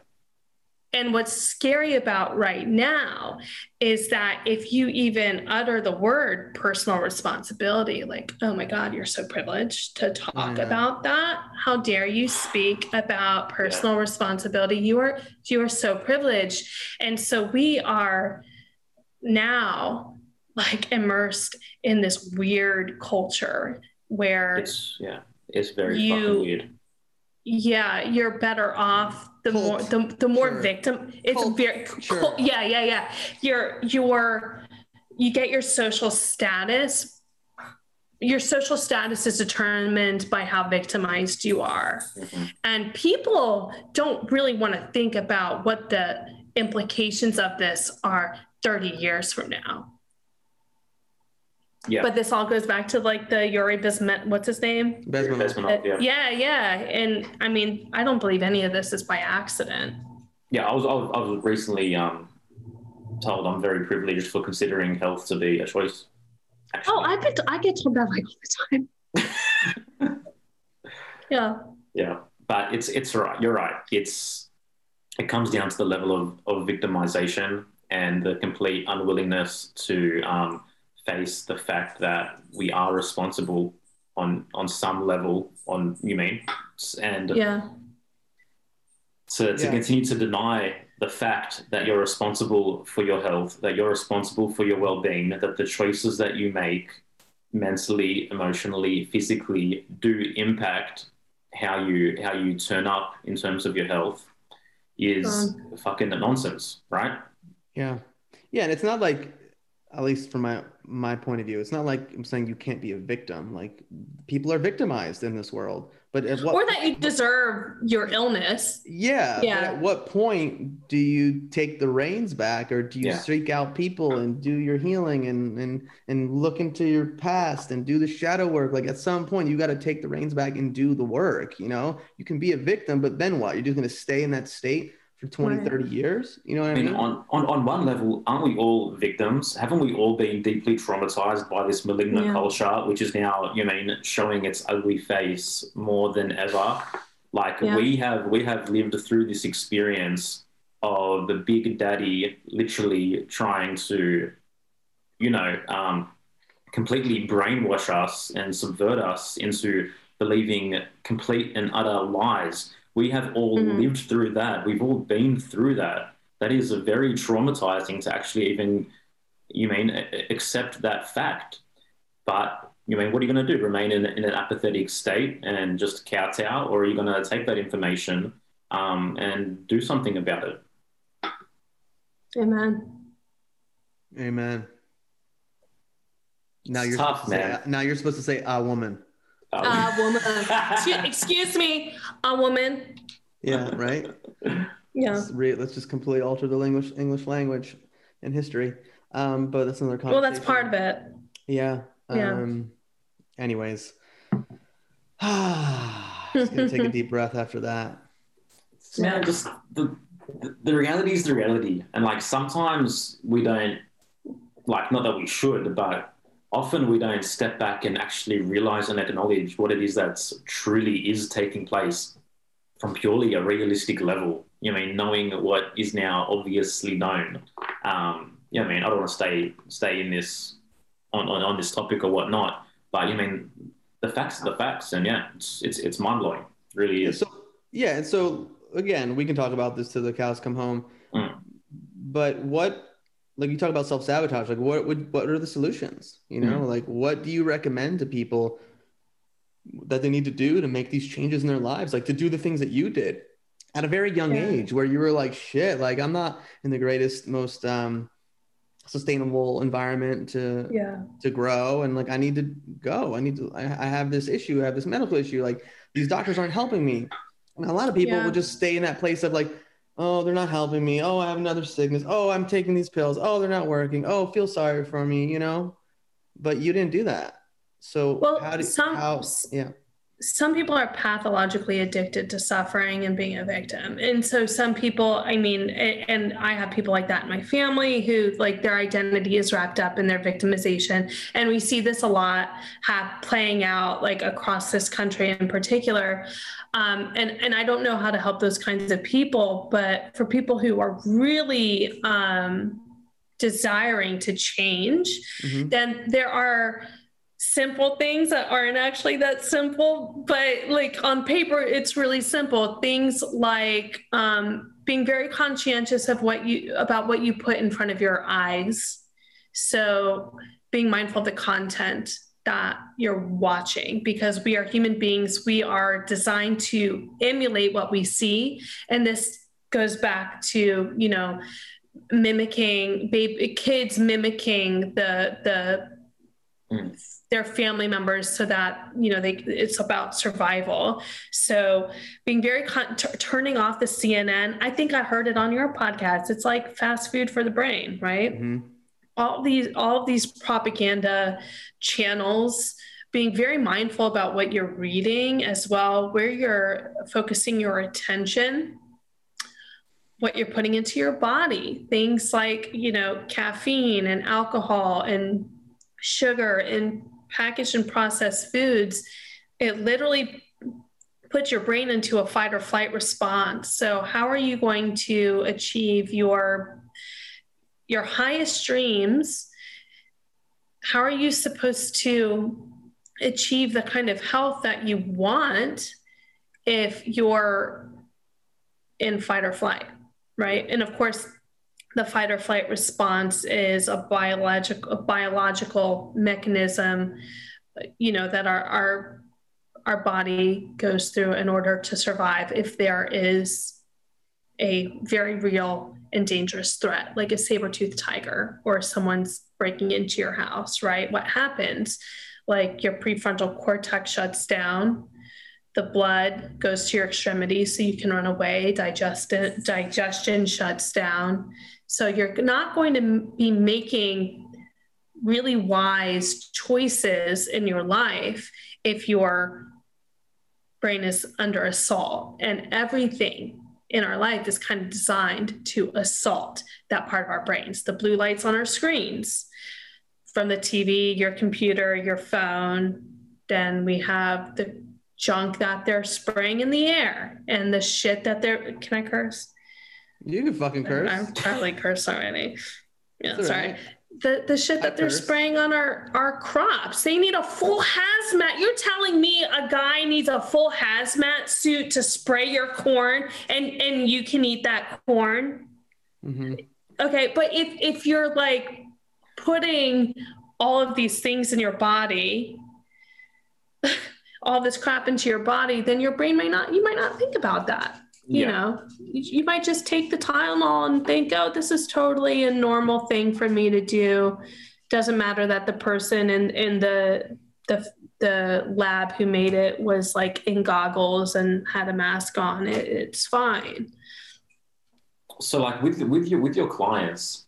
And what's scary about right now is that if you even utter the word personal responsibility, like, oh my God, you're so privileged to talk about that. How dare you speak about personal yeah. responsibility? You are you are so privileged. And so we are now like immersed in this weird culture where it's yeah, it's very you, weird. Yeah, you're better off the more the, the more sure. victim it's very sure. yeah yeah yeah your your you get your social status your social status is determined by how victimized you are mm-hmm. and people don't really want to think about what the implications of this are 30 years from now yeah. But this all goes back to like the Yuri Bismet, what's his name? Bezmenov, yeah. yeah, yeah. And I mean, I don't believe any of this is by accident. Yeah, I was, I was, I was recently um, told I'm very privileged for considering health to be a choice. Actually. Oh, I get, I get told that like all the time. [laughs] yeah. Yeah, but it's, it's right. You're right. It's, it comes down to the level of, of victimization and the complete unwillingness to, um, face the fact that we are responsible on on some level on you mean and yeah to, to yeah. continue to deny the fact that you're responsible for your health that you're responsible for your well-being that the choices that you make mentally, emotionally, physically do impact how you how you turn up in terms of your health is um, fucking nonsense, right? Yeah. Yeah, and it's not like at least from my my point of view, it's not like I'm saying you can't be a victim. Like people are victimized in this world. But at what or that you deserve your illness. Yeah. Yeah. at what point do you take the reins back or do you yeah. seek out people and do your healing and and and look into your past and do the shadow work? Like at some point you got to take the reins back and do the work, you know? You can be a victim, but then what? You're just gonna stay in that state for 20, right. 30 years. You know what I mean? I mean? On, on, on one level, aren't we all victims? Haven't we all been deeply traumatized by this malignant yeah. culture, which is now, you mean, showing its ugly face more than ever? Like yeah. we have we have lived through this experience of the big daddy literally trying to, you know, um, completely brainwash us and subvert us into believing complete and utter lies we have all mm-hmm. lived through that. We've all been through that. That is a very traumatizing to actually even, you mean, accept that fact. But you mean, what are you going to do? Remain in, in, an apathetic state and just kowtow, or are you going to take that information um, and do something about it? Amen. Amen. Now you're tough, man. Say, now you're supposed to say a woman. A woman. excuse, [laughs] excuse me, a woman. Yeah, right. [laughs] Yeah. Let's, re- let's just completely alter the English English language and history. Um, but that's another conversation. Well, that's part of it. Yeah. Yeah. Um, anyways, [sighs] just gonna take a deep [laughs] breath after that. Man, just the, the the reality is the reality, and like sometimes we don't like not that we should, but often we don't step back and actually realize and acknowledge what it is that truly is taking place from purely a realistic level. You know, I mean, knowing what is now obviously known. Um, yeah, I mean, I don't want to stay stay in this on, on, on this topic or whatnot, but you mean the facts are the facts, and yeah, it's it's it's mind blowing, really is. So yeah, and so again, we can talk about this till the cows come home. Mm. But what like you talk about self sabotage. Like what would what are the solutions? You know, mm-hmm. like what do you recommend to people that they need to do to make these changes in their lives? Like to do the things that you did at a very young yeah. age, where you were like, shit, like I'm not in the greatest, most um, sustainable environment to yeah to grow, and like I need to go. I need to. I, I have this issue. I have this medical issue. Like these doctors aren't helping me. And a lot of people yeah. will just stay in that place of like oh they're not helping me. Oh i have another sickness. Oh i'm taking these pills. Oh they're not working. Oh feel sorry for me you know? But you didn't do that. So well how do some how, yeah some people are pathologically addicted to suffering and being a victim. And so some people i mean and i have people like that in my family who like their identity is wrapped up in their victimization. And we see this a lot have playing out like across this country in particular. Um, and and I don't know how to help those kinds of people, but for people who are really um, desiring to change, mm-hmm. then there are simple things that aren't actually that simple, but like on paper, it's really simple. Things like um, being very conscientious of what you about what you put in front of your eyes. So being mindful of the content that you're watching because we are human beings. We are designed to emulate what we see. And this goes back to, you know, mimicking baby kids mimicking the the mm. Their family members so that you know they it's about survival. So being very con- t- turning off the cnn i think i heard it on your podcast. It's like fast food for the brain right? Mm-hmm. All these all of these propaganda channels being very mindful about what you're reading as well where you're focusing your attention what you're putting into your body. Things like you know caffeine and alcohol and sugar and packaged and processed foods it literally puts your brain into a fight or flight response so how are you going to achieve your your highest dreams, how are you supposed to achieve the kind of health that you want if you're in fight or flight, right? And of course, the fight or flight response is a biological a biological mechanism you know that our our our body goes through in order to survive if there is a very real and dangerous threat like a saber-toothed tiger or someone's breaking into your house right? What happens? Like your prefrontal cortex shuts down the blood goes to your extremities so you can run away digestion digestion shuts down so you're not going to be making really wise choices in your life if your brain is under assault. And everything in our life is kind of designed to assault that part of our brains. The blue lights on our screens from the tv your computer your phone. Then we have the junk that they're spraying in the air and the shit that they're can i curse you can fucking curse i'm probably cursed already yeah That's sorry right. the the shit that they're curse. spraying on our our crops. They need a full hazmat. You're telling me a guy needs a full hazmat suit to spray your corn and and you can eat that corn? hmm Okay, but if if you're like putting all of these things in your body, [laughs] all this crap into your body, then your brain might not you might not think about that you Yeah. know you, you might just take the tylenol and think oh this is totally a normal thing for me to do doesn't matter that the person in in the the the lab who made it was like in goggles and had a mask on it, it's fine So, like with with your with your clients,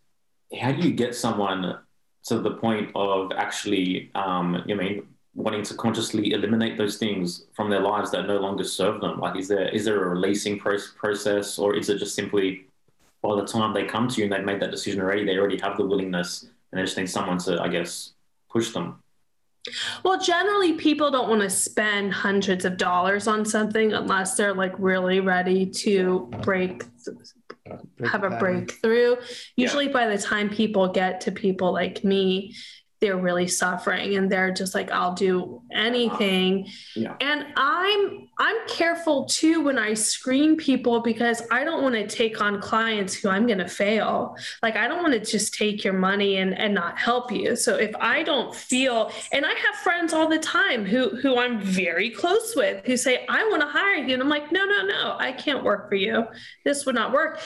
how do you get someone to the point of actually, um, you mean, wanting to consciously eliminate those things from their lives that no longer serve them? Like, is there is there a releasing pro- process, or is it just simply by the time they come to you and they've made that decision already, they already have the willingness, and they just need someone to, I guess, push them? well generally people don't want to spend hundreds of dollars on something unless they're like really ready to break Break have a breakthrough. Usually, by the time people get to people like me, they're really suffering and they're just like, I'll do anything. Uh-huh. Yeah. And I'm I'm careful too when I screen people because I don't want to take on clients who I'm gonna fail. Like I don't want to just take your money and, and not help you. So if I don't feel and I have friends all the time who who I'm very close with who say, I want to hire you. And I'm like, no, no, no, I can't work for you. This would not work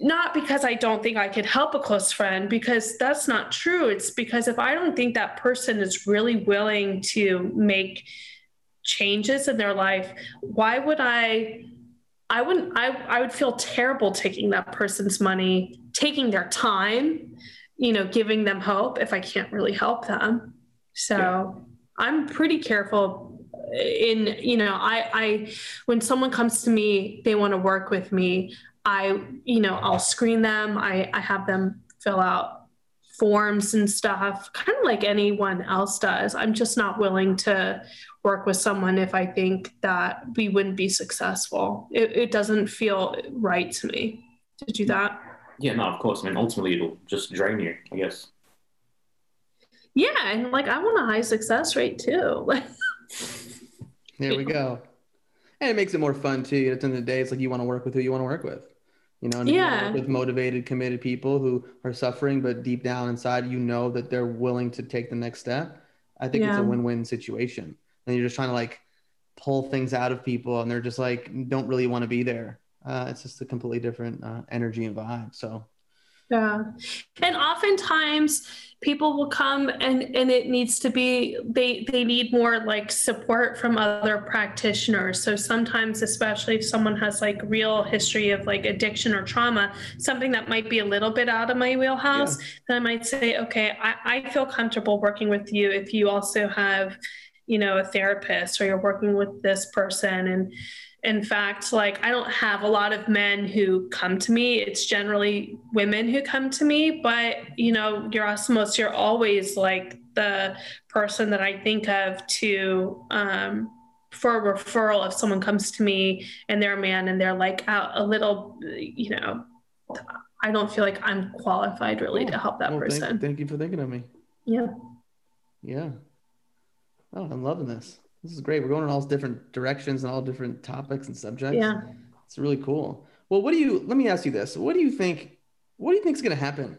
not because I don't think I could help a close friend, because that's not true. It's because if I don't think that person is really willing to make changes in their life, why would I? I wouldn't. I I would feel terrible taking that person's money, taking their time, you know, giving them hope if I can't really help them. So Yeah. I'm pretty careful in you know I I when someone comes to me they want to work with me I, you know, I'll screen them. I, I have them fill out forms and stuff, kind of like anyone else does. I'm just not willing to work with someone if I think that we wouldn't be successful. It, it doesn't feel right to me to do that. Yeah, no, of course. I mean, ultimately, it'll just drain you, I guess. Yeah, and like I want a high success rate too. Like [laughs] There we go. And it makes it more fun too. At the end of the day, it's like you want to work with who you want to work with. You know, and if you wanna Yeah. with motivated, committed people who are suffering, but deep down inside, you know that they're willing to take the next step. I think it's a win-win situation. And you're just trying to like pull things out of people, and they're just like don't really want to be there. Uh, it's just a completely different uh, energy and vibe. So Yeah. And oftentimes people will come and and it needs to be they they need more like support from other practitioners. So sometimes especially if someone has like real history of like addiction or trauma, something that might be a little bit out of my wheelhouse, then I might say, okay, I, I feel comfortable working with you if you also have, you know, a therapist or you're working with this person and in fact, like I don't have a lot of men who come to me. It's generally women who come to me. But you know, Erasmus, you're always like the person that I think of to um, for a referral if someone comes to me and they're a man and they're like out a little, you know, I don't feel like I'm qualified really to help that thank- person. Thank, you for thinking of me. yeah. Yeah. Oh, I'm loving this. This is great. We're going in all different directions and all different topics and subjects. Yeah. It's really cool. Well, what do you, let me ask you this. What do you think what do you think is going to happen?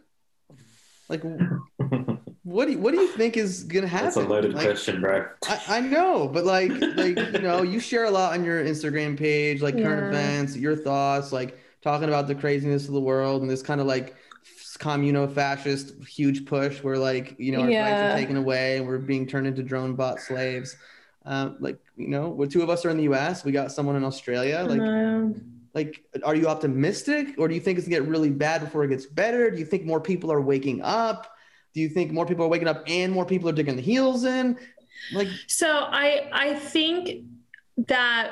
Like, [laughs] what do you, what do you think is going to happen? That's a loaded like, question, bro. I, I know, but like, like you know, you share a lot on your Instagram page, like current Yeah. events, your thoughts, like talking about the craziness of the world and this kind of like communo-fascist huge push where like you know our rights are taken away and we're being turned into drone bot slaves. Um, like you know, where two of us are in the U.S., we got someone in Australia. Like, Um, like, are you optimistic, or do you think it's gonna get really bad before it gets better? Do you think more people are waking up? Do you think more people are waking up and more people are digging the heels in? Like, So I I think that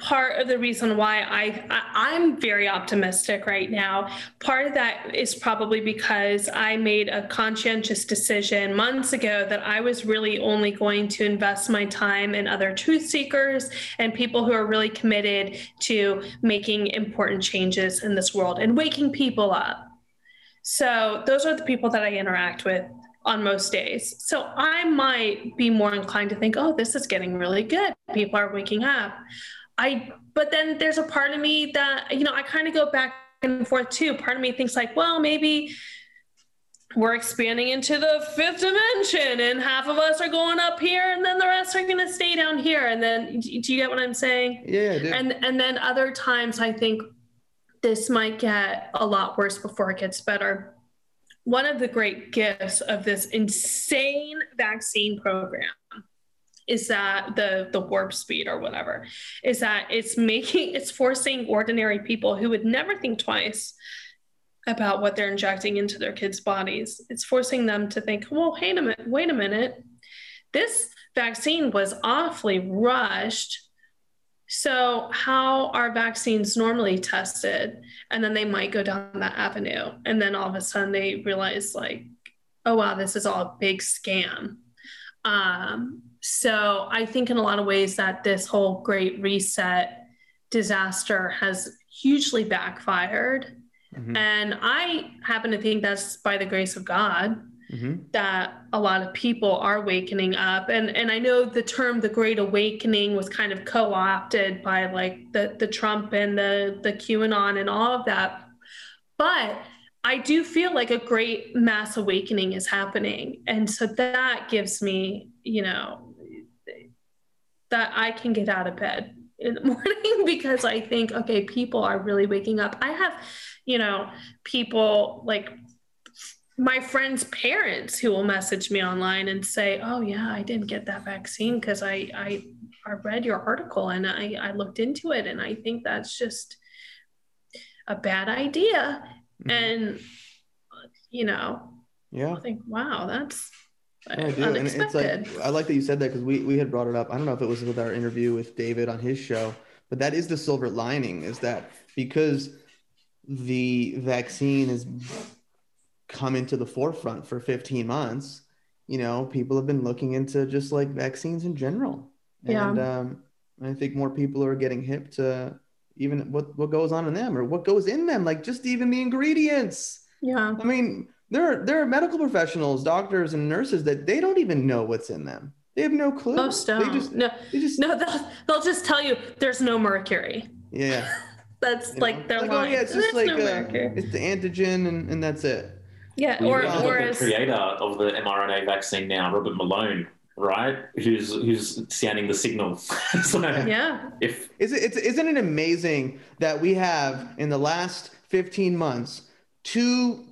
part of the reason why I, I I'm very optimistic right now. Part of that is probably because I made a conscientious decision months ago that I was really only going to invest my time in other truth seekers and people who are really committed to making important changes in this world and waking people up. So those are the people that I interact with on most days. So I might be more inclined to think, oh, this is getting really good. People are waking up. I but then there's a part of me that, you know, I kind of go back and forth too. Part of me thinks like, well, maybe we're expanding into the fifth dimension and half of us are going up here and then the rest are going to stay down here. And then do you get what i'm saying? Yeah, and and then other times i think this might get a lot worse before it gets better. One of the great gifts of this insane vaccine program is that the the warp speed or whatever is that it's making [laughs] it's forcing ordinary people who would never think twice about what they're injecting into their kids' bodies. It's forcing them to think, well, wait a minute, wait a minute. This vaccine was awfully rushed. So, how are vaccines normally tested? And then they might go down that avenue. And then all of a sudden they realize, like, oh, wow, this is all a big scam. Um, so, I think in a lot of ways that this whole great reset disaster has hugely backfired. Mhm, And I happen to think that's by the grace of God mhm. that a lot of people are awakening up. And and I know the term the Great Awakening was kind of co-opted by like the, the Trump and the, the QAnon and all of that. But I do feel like a great mass awakening is happening. And so that gives me, you know, that I can get out of bed in the [laughs] morning because I think, okay, people are really waking up. I have, you know, people like my friends' parents who will message me online and say, "Oh yeah, I didn't get that vaccine because I, I I read your article and I I looked into it and I think that's just a bad idea." Mhm. And you know, Yeah. I think, wow, that's Yeah, I do. And it's unexpected. like I like that you said that because we we had brought it up. I don't know if it was with our interview with David on his show, but that is the silver lining is that because the vaccine has come into the forefront for 15 months, you know, people have been looking into just like vaccines in general. Yeah. And um, I think more people are getting hip to even what what goes on in them or what goes in them, like just even the ingredients. yeah, I mean, there are there are medical professionals, doctors and nurses that they don't even know what's in them. They have no clue. most They don't. just no, they just no, they'll they'll just tell you there's no mercury. yeah. [laughs] That's you like know? their like, line. oh yeah, it's just There's like no uh, it's the antigen and, and that's it. Yeah, We or or the as creator of the mRNA vaccine now, Robert Malone, right? Who's who's scanning the signal. [laughs] so yeah, if Is it it's, isn't it amazing that we have in the last 15 months two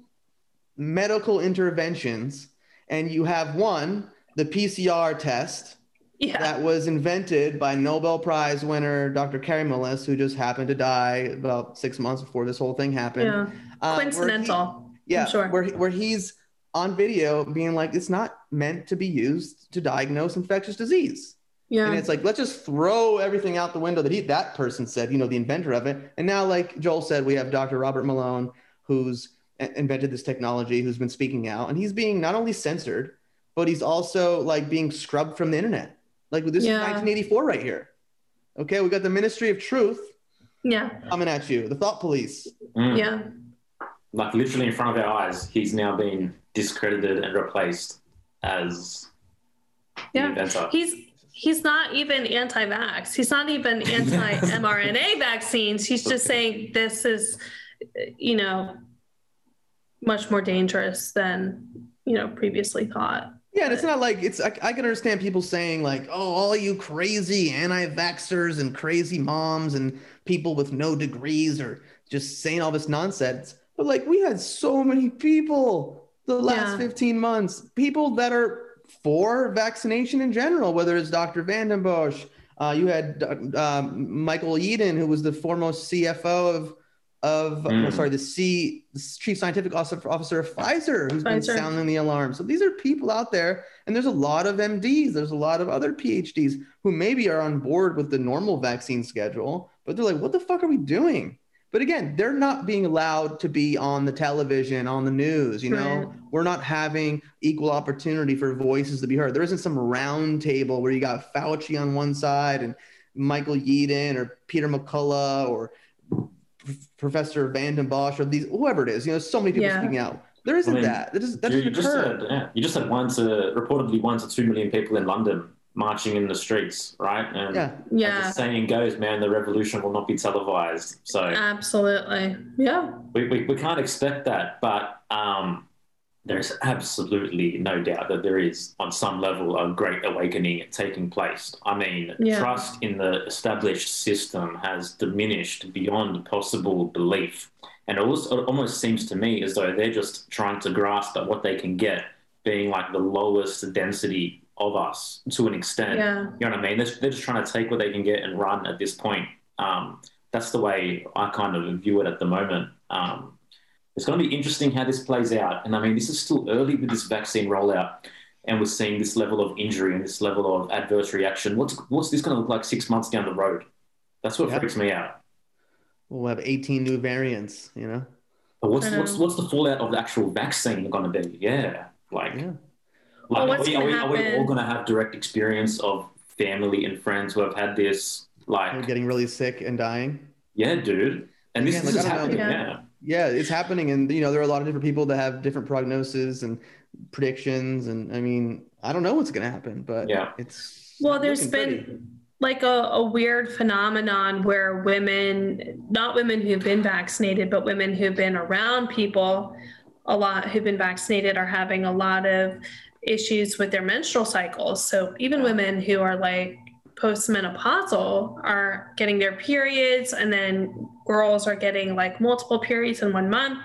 medical interventions and you have one, the PCR test yeah, that was invented by Nobel Prize winner Dr. Kary Mullis, who just happened to die about six months before this whole thing happened. yeah. Uh, where he- Coincidental. yeah, sure. where where he's on video being like, it's not meant to be used to diagnose infectious disease. Yeah, And it's like, let's just throw everything out the window that he, that person said, you know, the inventor of it. And now, like Joel said, we have Dr. Robert Malone, who's invented this technology, who's been speaking out, and he's being not only censored, but he's also like being scrubbed from the internet. Like this Yeah. is 1984 right here. Okay, we got the Ministry of Truth yeah, coming at you, the thought police. mm, yeah. Like literally in front of our eyes, he's now been discredited and replaced as the Yeah. inventor. He's he's not even anti-vax. He's not even [laughs] anti-mRNA vaccines. He's just saying this is, you know, much more dangerous than you know previously thought. Yeah, and it's not like it's. I, I can understand people saying like, "Oh, all you crazy anti-vaxxers and crazy moms and people with no degrees are just saying all this nonsense." But like, we had so many people the last Yeah. 15 months, people that are for vaccination in general, whether it's Dr. Vanden Bossche, uh, you had um, Michael Yeadon, who was the foremost CFO of of no, Mm. sorry, the C chief scientific officer, officer of Pfizer, who's been sounding the alarm. So these are people out there, and there's a lot of MDs, there's a lot of other PhDs who maybe are on board with the normal vaccine schedule, but they're like, what the fuck are we doing? But again, they're not being allowed to be on the television, on the news. You know, Right. we're not having equal opportunity for voices to be heard. There isn't some round table where you got Fauci on one side and Michael Yeadon or Peter McCullough or P- Professor Vanden Bossche or these whoever it is. You know, so many people Yeah. speaking out. There isn't I mean, that. That doesn't, that you, you just occur. had, yeah, you just had one to reportedly one to two million people in London marching in the streets, right? And yeah. as Yeah, the saying goes, man, the revolution will not be televised. So absolutely. Yeah, we, we, we can't expect that, but um, there's absolutely no doubt that there is, on some level, a great awakening taking place. I mean, Yeah. trust in the established system has diminished beyond possible belief. And it, also, it almost seems to me as though they're just trying to grasp at what they can get, being like the lowest density of us to an extent. yeah, You know what I mean? They're, they're just trying to take what they can get and run at this point. Um, that's the way I kind of view it at the moment. Um, it's going to be interesting how this plays out. And I mean, this is still early with this vaccine rollout, and we're seeing this level of injury and this level of adverse reaction. What's what's this going to look like six months down the road? That's what Yeah. freaks me out. We'll have 18 new variants, you know? But what's know. what's what's the fallout of the actual vaccine going to be? Yeah, like, Yeah. Well, like what's are, we, are, we, gonna are we all going to have direct experience of family and friends who have had this? Like, They're getting really sick and dying. Yeah, dude. And this, Again, this like, is I know. happening. Yeah. Yeah. Yeah, it's happening. And, you know, there are a lot of different people that have different prognoses and predictions. And I mean, I don't know what's going to happen, but Yeah. it's. Well, There's been pretty. like a, a weird phenomenon where women, not women who've been vaccinated, but women who've been around people a lot who've been vaccinated are having a lot of issues with their menstrual cycles. So even women who are like postmenopausal are getting their periods, and then girls are getting like multiple periods in one month.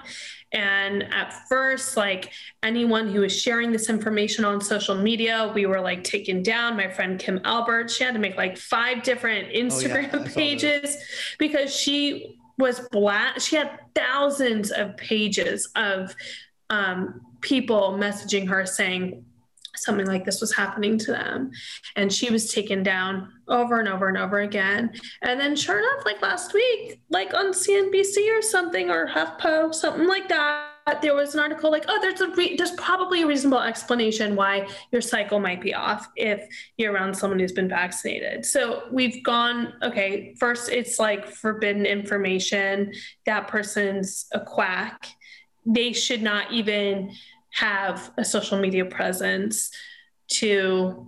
And at first, like anyone who was sharing this information on social media, we were like taken down. My friend Kim Albert, she had to make like five different Instagram saw those. pages because she was black. She had thousands of pages of um, people messaging her saying something like this was happening to them. And she was taken down over and over and over again. And then, sure enough, like last week, like on CNBC or something, or HuffPo, something like that, there was an article like, oh, there's a re- there's probably a reasonable explanation why your cycle might be off if you're around someone who's been vaccinated. So we've gone, okay, first it's like forbidden information. That person's a quack. They should not even have a social media presence to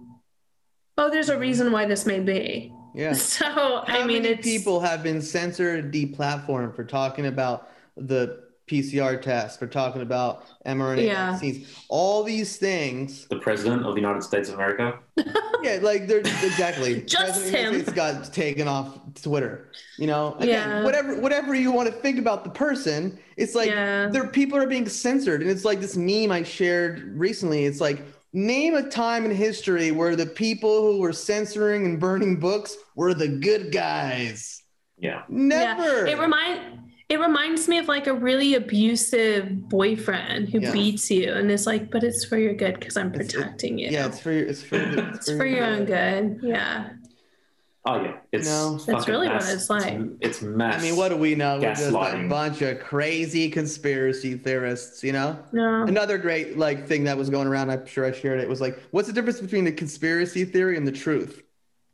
oh there's a reason why this may be Yeah. [laughs] so How i mean people have been censored, deplatformed for talking about the PCR test, for talking about mRNA Yeah. vaccines, all these things. The president of the United States of America. [laughs] Yeah, like they're exactly. [laughs] Just President him. United States got taken off Twitter. You know, again, Yeah. whatever whatever you want to think about the person, it's like Yeah. there people are being censored, and it's like this meme I shared recently. It's like name a time in history where the people who were censoring and burning books were the good guys. Yeah. Never. yeah. it remind it reminds me of like a really abusive boyfriend who Yeah. beats you and is like but it's for your good because i'm It's- it- protecting you Yeah, it's for your, it's for, the- [laughs] it's for your own good yeah Oh yeah. It's No. That's fucking really what it's like. It's, it's mass. I mean, what do we know? We're just a bunch of crazy conspiracy theorists, you know? no Another great like thing that was going around, I'm sure I shared it, was like, what's the difference between the conspiracy theory and the truth?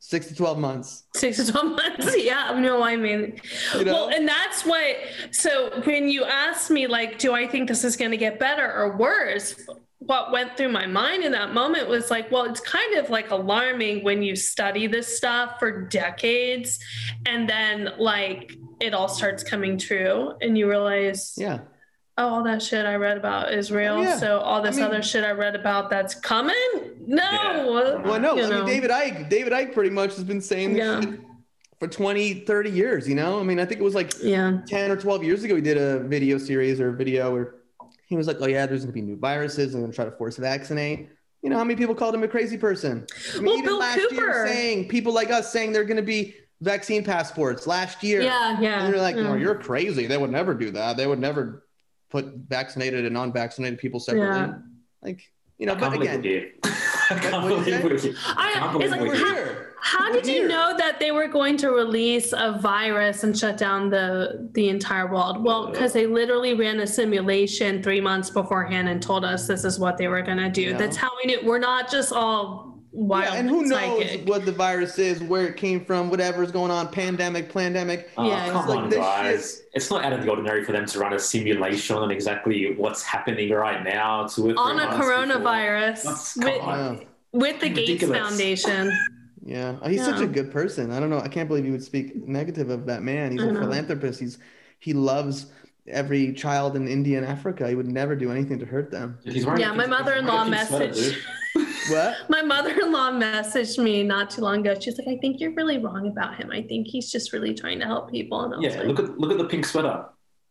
Six to 12 months. six to 12 [laughs] months yeah no i mean You know? well and that's what so when you asked me like do i think this is going to get better or worse what went through my mind in that moment was like well it's kind of like alarming when you study this stuff for decades and then like it all starts coming true and you realize Yeah. Oh, all that shit I read about is real. Oh, yeah. So all this I mean- other shit I read about that's coming? No. Yeah. Well, no, You I mean. David Icke. David Icke pretty much has been saying this Yeah. for 20, 30 years. You know, I mean, I think it was like Yeah. 10 or 12 years ago, he did a video series or a video where he was like, oh, yeah, there's going to be new viruses. I'm going to try to force vaccinate. You know, how many people called him a crazy person? I mean, Well, even Bill last year Cooper. saying, people like us saying they're going to be vaccine passports last year. Yeah. Yeah. And they're like, no, yeah. you're crazy. They would never do that. They would never put vaccinated and non-vaccinated people separately. Yeah. Like, you know, I but can't believe again, we're. [laughs] I can't believe we're here. I- it's like, we're we're here. here. How did Here. you know that they were going to release a virus and shut down the the entire world? Well, because they literally ran a simulation three months beforehand and told us this is what they were going to do. Yeah. That's how we knew. We're not just all wild Yeah, and who knows what the virus is, where it came from, whatever's going on, pandemic, pandemic. Oh, Yeah, come it's like on, this guys. It's not out of the ordinary for them to run a simulation on exactly what's happening right now to it on a coronavirus with. Yeah, with the Gates Foundation. yeah. He's such a good person. I don't know. I can't believe you would speak negative of that man. He's a philanthropist. He's he loves every child in India and Africa. He would never do anything to hurt them. He's Yeah, my pink- he's wearing a mother-in-law pink sweater, messaged. Dude. What? [laughs] My mother-in-law messaged me not too long ago. She's like, "I think you're really wrong about him. I think he's just really trying to help people." And I was Yeah, like, look at look at the pink sweater.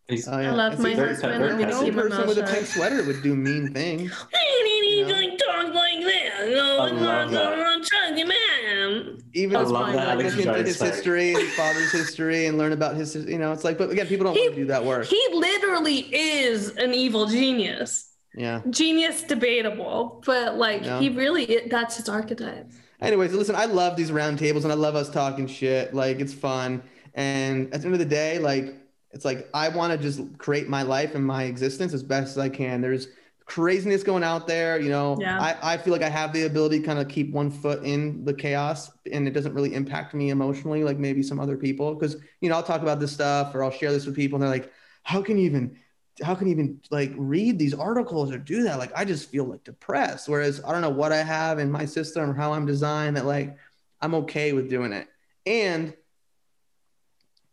He's, Oh, yeah. I love It's my husband. very Let You me know, a person mouth with a pink sweater would do mean things. [laughs] He You know? like talk like that. No, I I'm love not that. gonna try to man. Even I if love you that look Alex into his thing. history and his father's history and learn about his, you know, it's like, but again, people don't He- want to do that work. He literally is an evil genius. Yeah. Genius debatable, but like Yeah. he really that's his archetype. Anyways, listen, I love these roundtables and I love us talking shit. Like it's fun. And at the end of the day, like it's like I want to just create my life and my existence as best as I can. There's craziness going out there, you know. Yeah. I, I feel like I have the ability to kind of keep one foot in the chaos and it doesn't really impact me emotionally like maybe some other people. Cause you know, I'll talk about this stuff or I'll share this with people and they're like, how can you even how can you even like read these articles or do that? Like I just feel like depressed. Whereas I don't know what I have in my system or how I'm designed that like I'm okay with doing it. And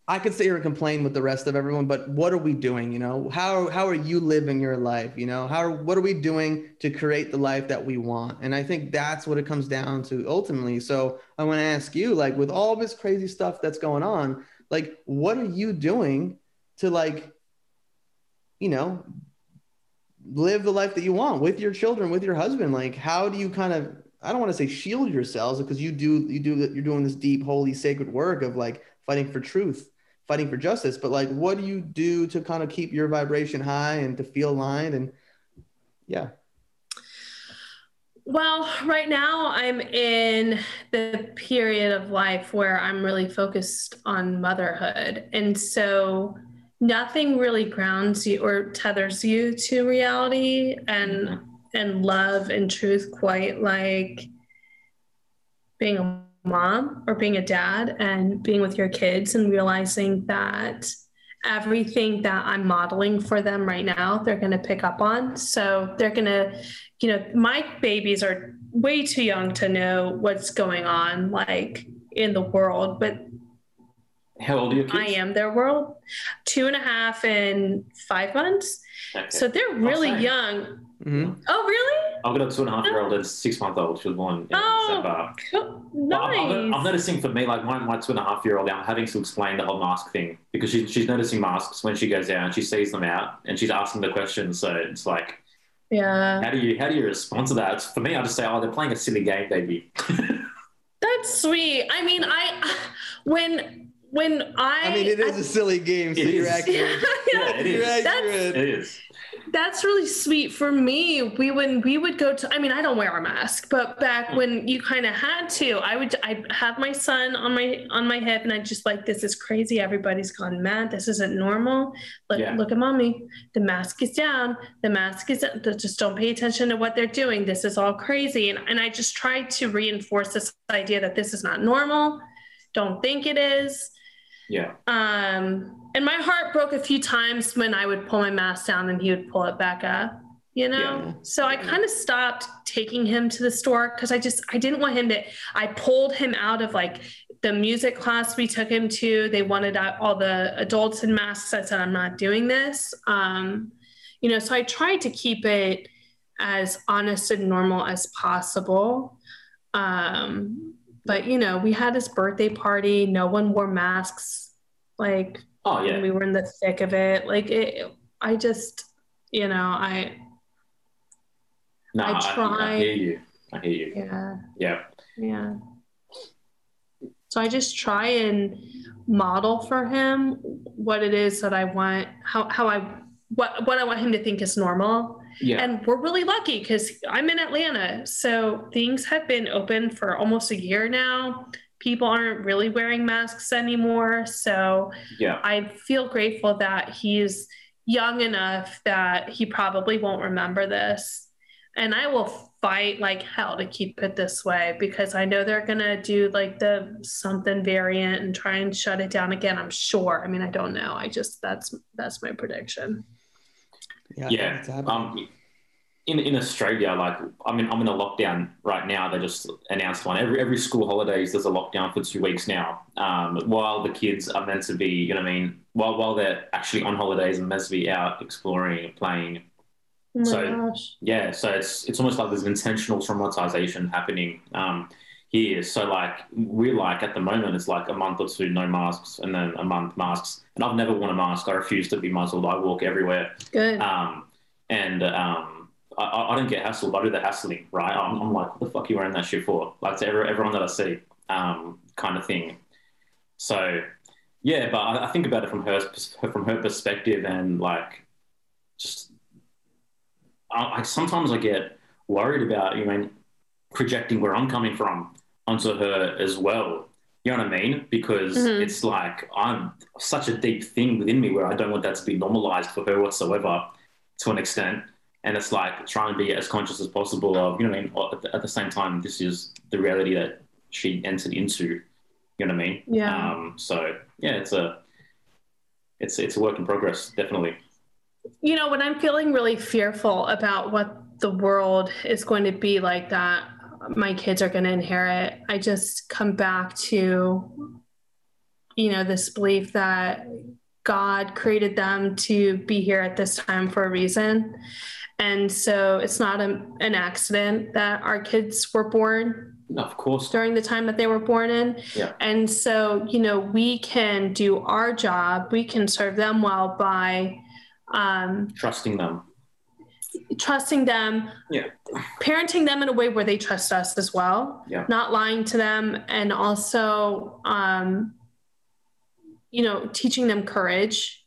I could sit here and complain with the rest of everyone, but what are we doing? You know, how how are you living your life? You know, how what are we doing to create the life that we want? And I think that's what it comes down to ultimately. So I want to ask you, like, with all this crazy stuff that's going on, like, what are you doing to like, you know, live the life that you want with your children, with your husband? Like, how do you kind of I don't want to say shield yourselves because you do you do you're doing this deep, holy, sacred work of like fighting for truth, fighting for justice. But like, what do you do to kind of keep your vibration high and to feel aligned? And yeah, Well, right now I'm in the period of life where I'm really focused on motherhood. And so nothing really grounds you or tethers you to reality and mm-hmm. and love and truth quite like being a mom or being a dad and being with your kids and realizing that everything that I'm modeling for them right now, they're going to pick up on. So they're going to, you know, my babies are way too young to know what's going on like in the world, but How old are your kids? I am their world. Two and a half and five months. Okay. So they're really same. young. hmm Oh, really? I've got a two and a half year old and six month old. She was born in Oh, December. Cool. But I'm, I'm, Nice. I'm noticing for me, like my, my two and a half year old, I'm having to explain the whole mask thing because she, she's noticing masks when she goes out and she sees them out and she's asking the questions. So it's like, Yeah. how do you how do you respond to that? For me, I just say, oh, they're playing a silly game, baby. [laughs] That's sweet. I mean, I when when I I mean, it is a silly game, so you're is. accurate. yeah, it You're is. accurate. [laughs] It is. That's really sweet for me. We when we would go to I mean, I don't wear a mask, but back when you kind of had to, I would I'd have my son on my on my hip and I'd just like this is crazy. Everybody's gone mad. This isn't normal. Like Yeah. look at mommy. The mask is down. The mask is just don't pay attention to what they're doing. This is all crazy. And and I just try to reinforce this idea that this is not normal. Don't think it is. Yeah. Um, and my heart broke a few times when I would pull my mask down and he would pull it back up, you know? Yeah. So I kind of stopped taking him to the store because I just, I didn't want him to, I pulled him out of like the music class we took him to. They wanted all the adults in masks. I said, I'm not doing this. Um, you know, so I tried to keep it as honest and normal as possible. Um, but you know, we had this birthday party. No one wore masks. Like, Oh yeah. we were in the thick of it. Like, it, I just, you know, I, No, I I, I, hear you. I hear you. yeah, Yeah. yeah. So I just try and model for him what it is that I want, how, how I, what, what I want him to think is normal. Yeah. And we're really lucky because I'm in Atlanta. So things have been open for almost a year now. People aren't really wearing masks anymore. So yeah. I feel grateful that he's young enough that he probably won't remember this. And I will fight like hell to keep it this way because I know they're going to do like the something variant and try and shut it down again. I'm sure. I mean, I don't know. I just, that's, that's my prediction. Yeah. Yeah. it's. Um, in in Australia, like I mean, I'm in a lockdown right now. They just announced one. Every every school holidays, there's a lockdown for two weeks now. Um, while the kids are meant to be, you know, what I mean, while while they're actually on holidays and meant to be out exploring and playing. Oh my So- gosh. Yeah, so it's it's almost like there's an intentional traumatization happening um, here. So like we're like at the moment, it's like a month or two no masks, and then a month masks. And I've never worn a mask. I refuse to be muzzled. I walk everywhere. Good. Um, and um, I- I, I don't get hassled. I do the hassling, right? I'm, I'm like, what the fuck are you wearing that shit for? Like to every, everyone that I see, um, kind of thing. So, yeah, but I, I think about it from her from her perspective, and like, just I, I sometimes I get worried about you know projecting where I'm coming from onto her as well. You know what I mean? Because Mhm. it's like I'm such a deep thing within me where I don't want that to be normalized for her whatsoever to an extent. And it's like trying to be as conscious as possible of, you know what I mean? At the, at the same time, this is the reality that she entered into. You know what I mean? Yeah. Um, so yeah, it's a, it's it's a work in progress, definitely. you know, when I'm feeling really fearful about what the world is going to be like that my kids are going to inherit, I just come back to, you know, this belief that God created them to be here at this time for a reason. And so it's not a, an accident that our kids were born of course. during the time that they were born in. Yeah. And so, you know, we can do our job, we can serve them well by um, Trusting them. Trusting them, Yeah. parenting them in a way where they trust us as well, Yeah. not lying to them, and also, um, you know, teaching them courage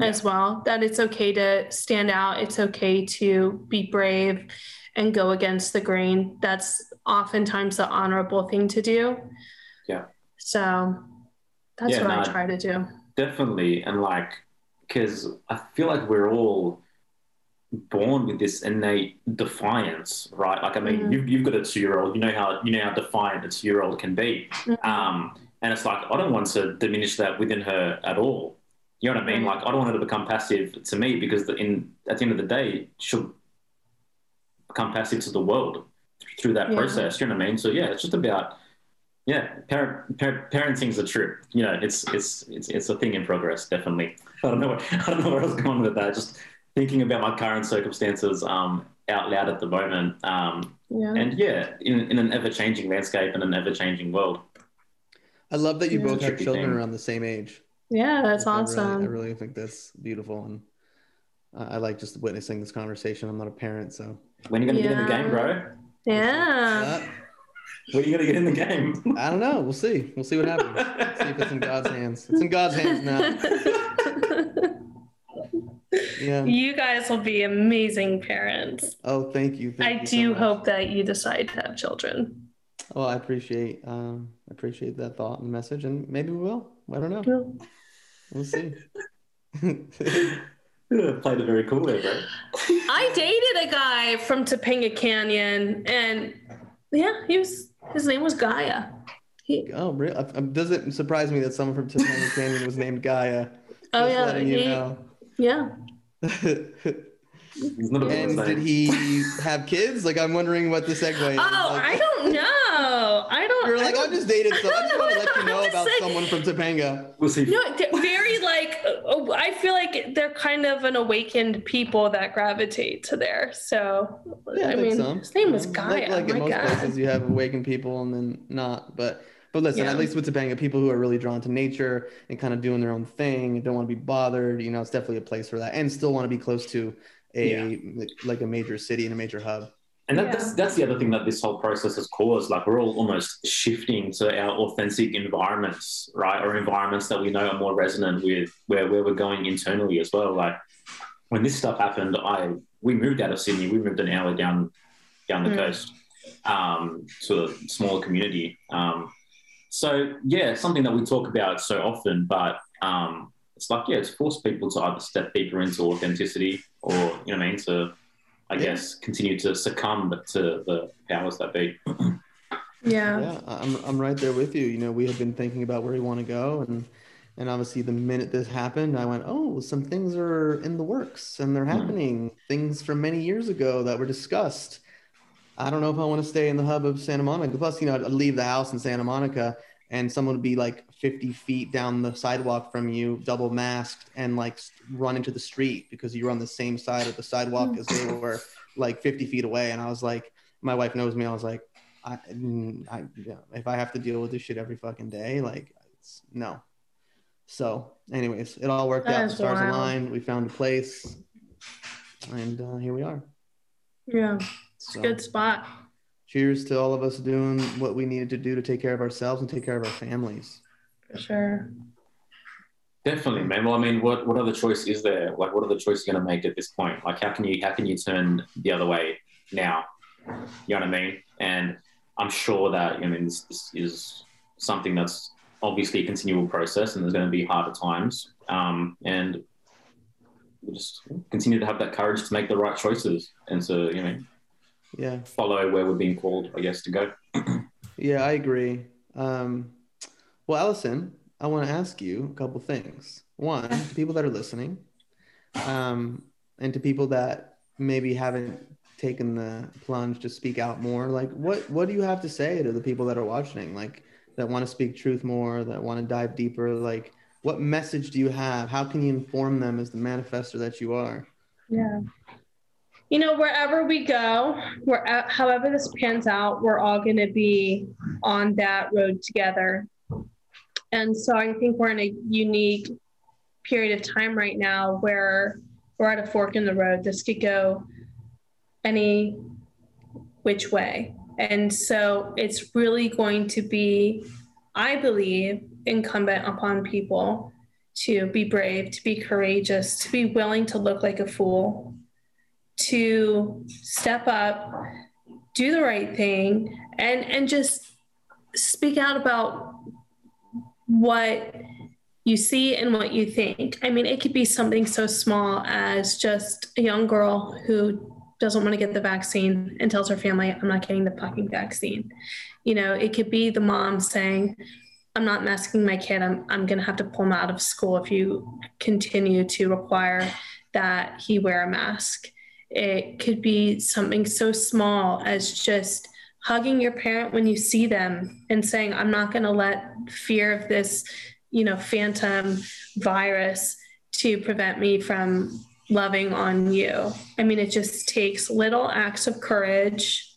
as well. That it's okay to stand out, it's okay to be brave and go against the grain. That's oftentimes the honorable thing to do. Yeah. So that's Yeah, what I try to do. Definitely. And like, because I feel like we're all born with this innate defiance, right? Like, I mean, Mhm. you've, you've got a two year old, you know how, you know how defiant a two year old can be. Mhm. Um, and it's like, I don't want to diminish that within her at all. You know what I mean? Like, I don't want her to become passive to me because the, in at the end of the day, she'll become passive to the world through that Yeah. process. You know what I mean? So yeah, it's just about yeah, parent, parent parenting's a trip. You know, it's it's it's it's a thing in progress. Definitely. I don't know. What, [laughs] I don't know where I was going with that. Just thinking about my current circumstances um, out loud at the moment. Um, Yeah. and yeah, in, in an ever changing landscape and an ever changing world. I love that you Yeah. both have children thing. around the same age. Yeah, that's I awesome. Really, I really think that's beautiful, and uh, I like just witnessing this conversation. I'm not a parent, so When are you going to get in the game, bro? yeah. When are you going to get in the game? I don't know. We'll see. We'll see what happens. [laughs] see if it's in God's hands. It's in God's hands now. [laughs] Yeah. you guys will be amazing parents. Oh, thank you. Thank I you do much. hope that you decide to have children. Well, I appreciate um, I appreciate that thought and message, and maybe we will. I don't know. Well, We'll see. [laughs] Played it very cool there, bro. I dated a guy from Topanga Canyon, and yeah, he was his name was Gaia. He, oh, really? Um, Does it surprise me that someone from Topanga Canyon was named Gaia? oh Just yeah, letting you he- know. yeah. He's not a and did he have kids? Like, I'm wondering what the segue is. Oh, Like- I don't know. know. I don't. You're like, I don't- just dated so I don't just want to let you [laughs] what know to about say. someone from Topanga. We'll see. No, they're very like oh, I feel like they're kind of an awakened people that gravitate to there. So Yeah, I think mean, so. his name was Yeah, Guy. Like, like oh in most god. places, you have awakened people and then not. But but listen, Yeah. at least with Topanga, people who are really drawn to nature and kind of doing their own thing and don't want to be bothered, you know, it's definitely a place for that, and still want to be close to a like, like a major city and a major hub. And that, Yeah. that's that's the other thing that this whole process has caused. Like we're all almost shifting to our authentic environments, right? Or environments that we know are more resonant with where, where we're going internally as well. Like when this stuff happened, I we moved out of Sydney. We moved an hour down down the Mm. coast um, to a smaller community. Um, so yeah, something that we talk about so often, but um, it's like yeah, it's forced people to either step deeper into authenticity or you know what I mean to I Yeah. guess continue to succumb to the powers that be. [clears throat] Yeah. Yeah, I'm I'm right there with you. You know, we have been thinking about where we want to go, and and obviously the minute this happened, I went, oh, some things are in the works and they're Hmm. happening. Things from many years ago that were discussed. I don't know if I want to stay in the hub of Santa Monica. Plus, you know, I'd leave the house in Santa Monica and someone would be like 50 feet down the sidewalk from you, double masked, and like run into the street because you were on the same side of the sidewalk as they were, like 50 feet away. And I was like, my wife knows me. I was like, I, mm, I yeah, if I have to deal with this shit every fucking day, like, it's, no. So, anyways, it all worked That out. The stars wild. aligned. We found a place, and uh, here we are. Yeah. It's So, a good spot. cheers to all of us doing what we needed to do to take care of ourselves and take care of our families. For sure. Definitely, man. Well, I mean, what what other choice is there? Like, what other choice are you going to make at this point? Like, how can you how can you turn the other way now? You know what I mean? And I'm sure that I mean this, this is something that's obviously a continual process, and there's going to be harder times. Um, and we just continue to have that courage to make the right choices and to you know Yeah, follow where we're being called, I guess, to go. [clears throat] yeah, I agree. Um, well, Allison, I want to ask you a couple things. One, to people that are listening, um, and to people that maybe haven't taken the plunge to speak out more, like what what do you have to say to the people that are watching, like that want to speak truth more, that want to dive deeper? Like, what message do you have? How can you inform them as the manifester that you are? Yeah. You know, wherever we go, where uh, however this pans out, we're all going to be on that road together. And so I think we're in a unique period of time right now where we're at a fork in the road. This could go any which way. And so it's really going to be, I believe, incumbent upon people to be brave, to be courageous, to be willing to look like a fool, to step up, do the right thing, and and just speak out about what you see and what you think. I mean, it could be something so small as just a young girl who doesn't want to get the vaccine and tells her family, I'm not getting the fucking vaccine. You know, it could be the mom saying, I'm not masking my kid. I'm, I'm going to have to pull him out of school if you continue to require that he wear a mask. It could be something so small as just hugging your parent when you see them and saying, I'm not going to let fear of this, you know, phantom virus to prevent me from loving on you. I mean, it just takes little acts of courage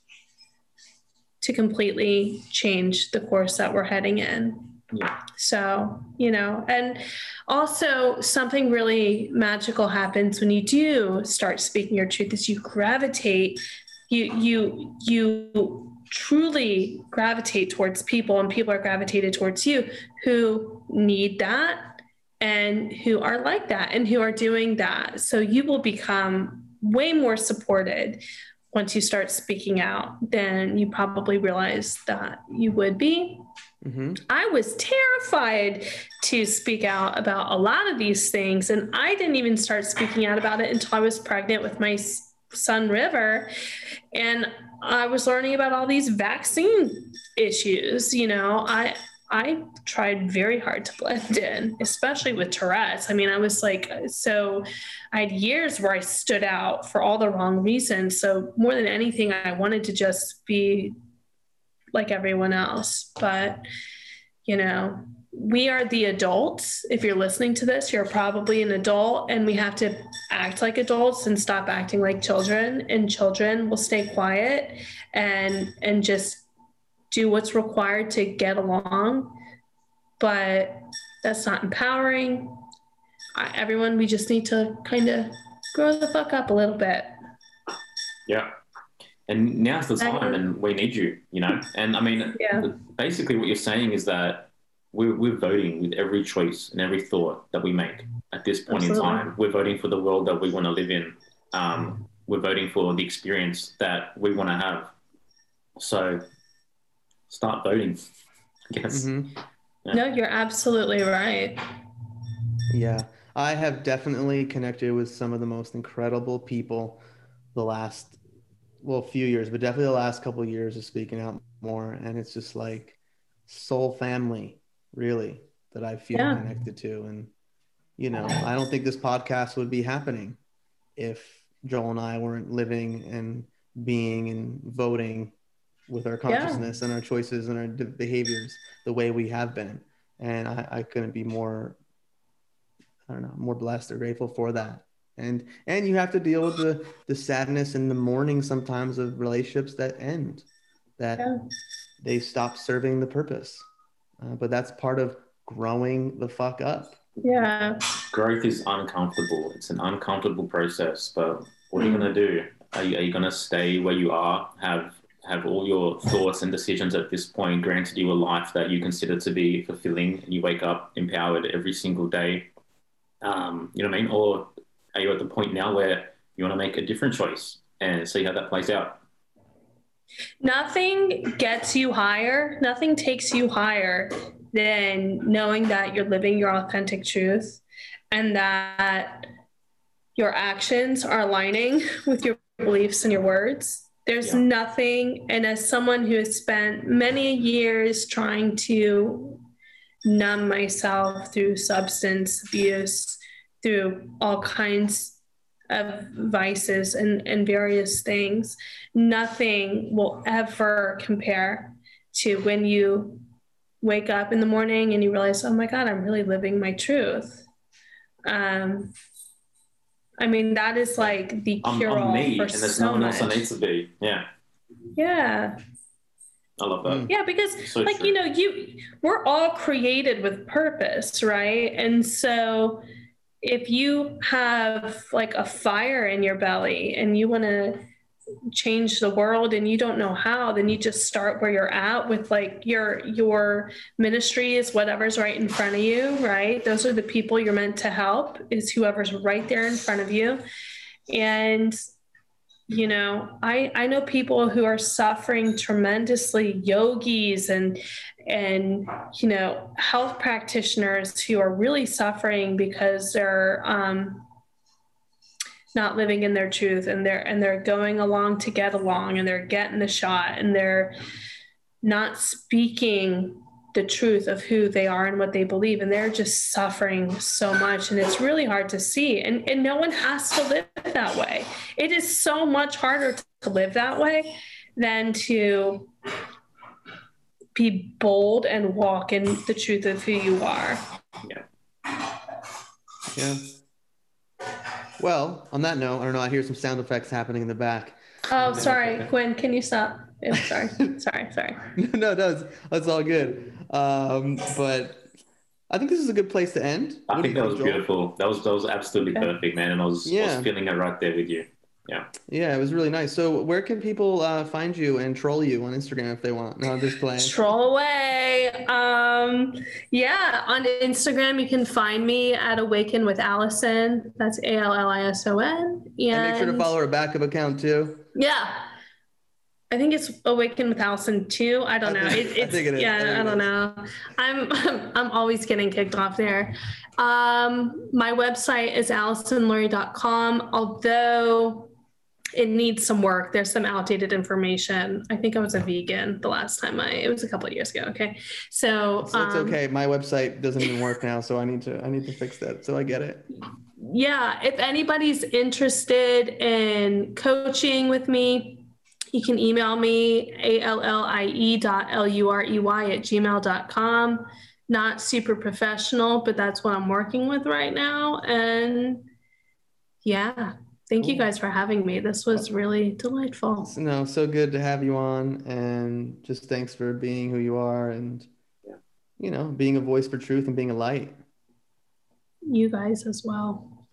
to completely change the course that we're heading in. Yeah. So, you know, and also something really magical happens when you do start speaking your truth is you gravitate, you you you truly gravitate towards people and people are gravitated towards you who need that and who are like that and who are doing that. So you will become way more supported once you start speaking out than you probably realize that you would be. Mm-hmm. I was terrified to speak out about a lot of these things. And I didn't even start speaking out about it until I was pregnant with my son, River. And I was learning about all these vaccine issues. You know, I, I tried very hard to blend in, especially with Tourette's. I mean, I was like, so I had years where I stood out for all the wrong reasons. So, more than anything, I wanted to just be like everyone else. But, you know, we are the adults. If you're listening to this, you're probably an adult, and we have to act like adults and stop acting like children. And children will stay quiet and and just do what's required to get along. But that's not empowering. I, everyone, we just need to kind of grow the fuck up a little bit. Yeah. And now's the time, and we need you, you know? And I mean, Yeah. basically, what you're saying is that we're, we're voting with every choice and every thought that we make at this point Absolutely. in time. We're voting for the world that we want to live in. Um, we're voting for the experience that we want to have. So start voting. I guess. Mhm. No, you're absolutely right. Yeah, I have definitely connected with some of the most incredible people the last, well, a few years, but definitely the last couple of years of speaking out more. And it's just like soul family, really, that I feel Yeah. connected to. And, you know, I don't think this podcast would be happening if Joel and I weren't living and being and voting with our Yeah. consciousness and our choices and our behaviors the way we have been. And I, I couldn't be more I don't know, more blessed or grateful for that. And and you have to deal with the the sadness and the mourning sometimes of relationships that end, that Yeah. they stop serving the purpose. Uh, but that's part of growing the fuck up. Yeah. Growth is uncomfortable. It's an uncomfortable process, but what are you going to do? Are you, are you going to stay where you are, have have all your thoughts and decisions at this point granted you a life that you consider to be fulfilling and you wake up empowered every single day? Um, you know what I mean? Or are you at the point now where you want to make a different choice and see how that plays out? Nothing gets you higher, nothing takes you higher than knowing that you're living your authentic truth and that your actions are aligning [laughs] with your beliefs and your words. There's Yeah. nothing, and as someone who has spent many years trying to numb myself through substance abuse, through all kinds of vices and, and various things, nothing will ever compare to when you wake up in the morning and you realize, oh my God, I'm really living my truth. Um, I mean, that is like the I'm, cure I'm all me, for and there's so no one else I need to be. Yeah, Yeah. I love that. Yeah, because So like true. you know, you we're all created with purpose, right? And so if you have like a fire in your belly and you want to change the world and you don't know how, then you just start where you're at with like your your ministry is whatever's right in front of you, right? Those are the people you're meant to help is whoever's right there in front of you. And you know i i know people who are suffering tremendously yogis and and you know health practitioners who are really suffering because they're um not living in their truth and they're and they're going along to get along and they're getting the shot and they're not speaking the truth of who they are and what they believe and they're just suffering so much and it's really hard to see and and no one has to live that way. It is so much harder to live that way than to be bold and walk in the truth of who you are Yeah. Yeah. Well, on that note, I don't know. I hear some sound effects happening in the back. oh sorry gwen can you stop I'm [laughs] sorry sorry sorry [laughs] no, that's that's all good. Um, but I think this is a good place to end. I What think that was Joel? beautiful. That was that was absolutely Okay. perfect, man. And I was, I was feeling it right there with you. Yeah, yeah it was really nice. So, where can people uh, find you and troll you on Instagram if they want? No, I'm just playing. troll away um yeah on instagram you can find me at awaken with allison that's a-l-l-i-s-o-n And make sure to follow her backup account too. Yeah. I think it's Awaken with Allison too. I don't know. think- It, I it's think it is. Yeah. think I, don't know. I'm, I'm [laughs] I'm always getting kicked off there. Um, my website is AllisonLurey.com. Although it needs some work. There's some outdated information. I think I was a vegan the last time I. It was a couple of years ago. Okay, so So it's um, okay. My website doesn't even work now, so I need to I need to fix that. So I get it. yeah, if anybody's interested in coaching with me, you can email me, A-L-L-I-E dot L-U-R-E-Y at gmail.com. Not super professional, but that's what I'm working with right now. And yeah, thank you guys for having me. This was really delightful. No, so good to have you on. And just thanks for being who you are and, you know, being a voice for truth and being a light. You guys as well.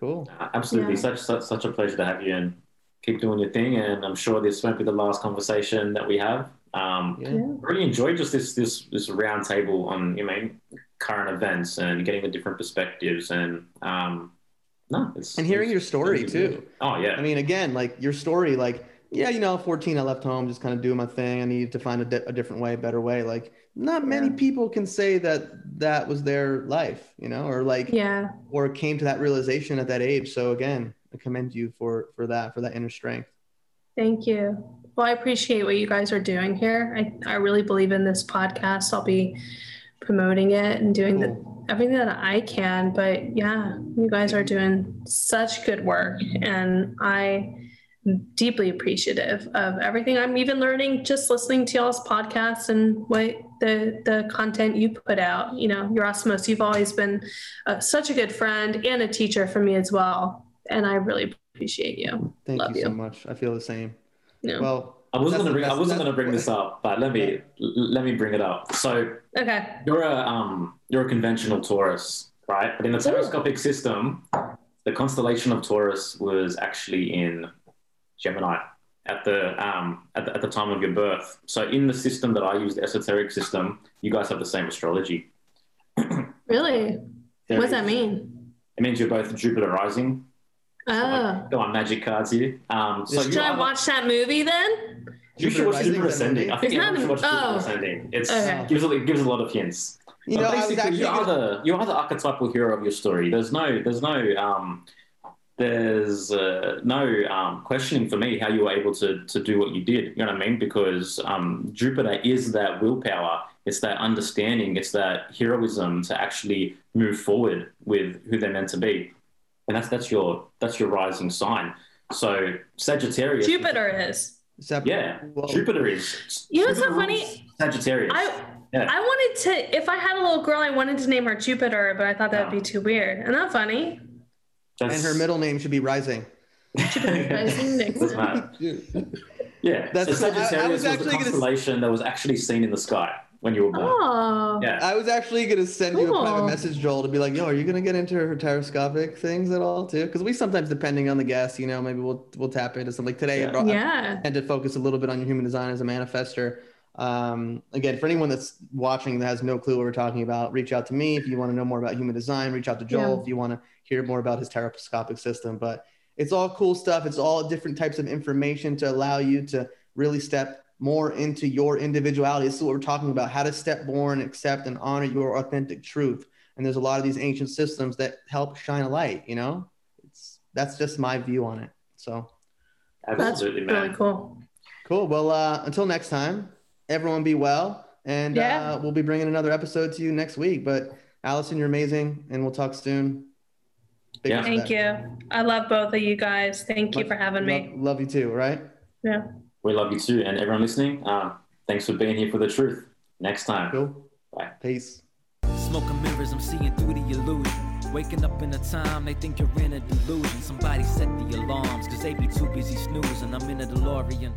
Cool. Absolutely. Yeah. Such, such such a pleasure to have you and keep doing your thing. And I'm sure this won't be the last conversation that we have. Um, Yeah. Yeah. really enjoyed just this this this round table on you know current events and getting the different perspectives and um, no, it's And hearing it's- your story too. good. Oh yeah, I mean, again, like your story, like, yeah, you know, 14, I left home, just kind of doing my thing. I needed to find a, di- a different way, better way. Like, not many Yeah. people can say that that was their life, you know, or like, Yeah. or came to that realization at that age. So again, I commend you for for that, for that inner strength. Thank you. Well, I appreciate what you guys are doing here. I, I really believe in this podcast. I'll be promoting it and doing the, everything that I can. But yeah, you guys are doing such good work. And I am deeply appreciative of everything I'm even learning just listening to y'all's podcasts and what the, the content you put out. You know, Erasmus, you've always been uh, such a good friend and a teacher for me as well. And I really appreciate you. Thank Love you, so much. I feel the same. you know. Well, I wasn't gonna the bring I wasn't gonna bring this up, but let me l- let me bring it up. So Okay. you're a um you're a conventional Taurus, right? But in the Cool. telescopic system, the constellation of Taurus was actually in Gemini at the um at the, at the time of your birth. So in the system that I use, the esoteric system, you guys have the same astrology. Really? There What does that mean? It means you're both Jupiter rising. Oh. Got my magic cards here. Um, so Should you Should I watch that movie then? You should watch Rising, Jupiter Ascending. I think It's everyone should watch Jupiter oh. Ascending. It's Okay. gives a, it gives a lot of hints. You know, But I basically, actually you are the you are the archetypal hero of your story. There's no there's no um there's uh, no um, questioning for me how you were able to to do what you did. You know what I mean? Because um, Jupiter is that willpower. It's that understanding. It's that heroism to actually move forward with who they're meant to be, and that's that's your that's your rising sign. So Sagittarius. Jupiter is. Sep- Yeah, Well, Jupiter is. You know what's so funny? Sagittarius. I Yeah. I wanted to if I had a little girl, I wanted to name her Jupiter, but I thought that would be too weird. Isn't that funny? And her middle name should be Rising. Rising [laughs] Nixon. Doesn't. Yeah, That's so cool. I- I Sagittarius was was, the actually gonna constellation that was actually seen in the sky when you were born. Oh. Yeah, I was actually gonna send you a private message, Joel, to be like, "Yo, are you gonna get into her taroscopic things at all too?" Because we sometimes, depending on the guest, you know, maybe we'll we'll tap into something. Like today, I Yeah. brought, Yeah. and to focus a little bit on your human design as a manifester. Um, again, for anyone that's watching that has no clue what we're talking about, reach out to me if you want to know more about human design. Reach out to Joel Yeah. if you want to hear more about his taroscopic system. But it's all cool stuff. It's all different types of information to allow you to really step more into your individuality. This is what we're talking about: how to step more and accept and honor your authentic truth. And there's a lot of these ancient systems that help shine a light. You know, it's that's just my view on it. So. That's absolutely, man. really cool. Cool. Well, uh, until next time, everyone be well. And Yeah. uh, we'll be bringing another episode to you next week. But Allison, you're amazing. And we'll talk soon. Big Yeah. Thank you. I love both of you guys. Thank you for having me. Love, love you too, right? Yeah. We love you too, and everyone listening. Um, thanks for being here for the truth. Next time. Cool. Bye. Peace. Smoking mirrors, I'm seeing through the illusion. Waking up in a time, they think you're in a delusion. Somebody set the alarms, cause they be too busy snoozing. I'm in a DeLorean.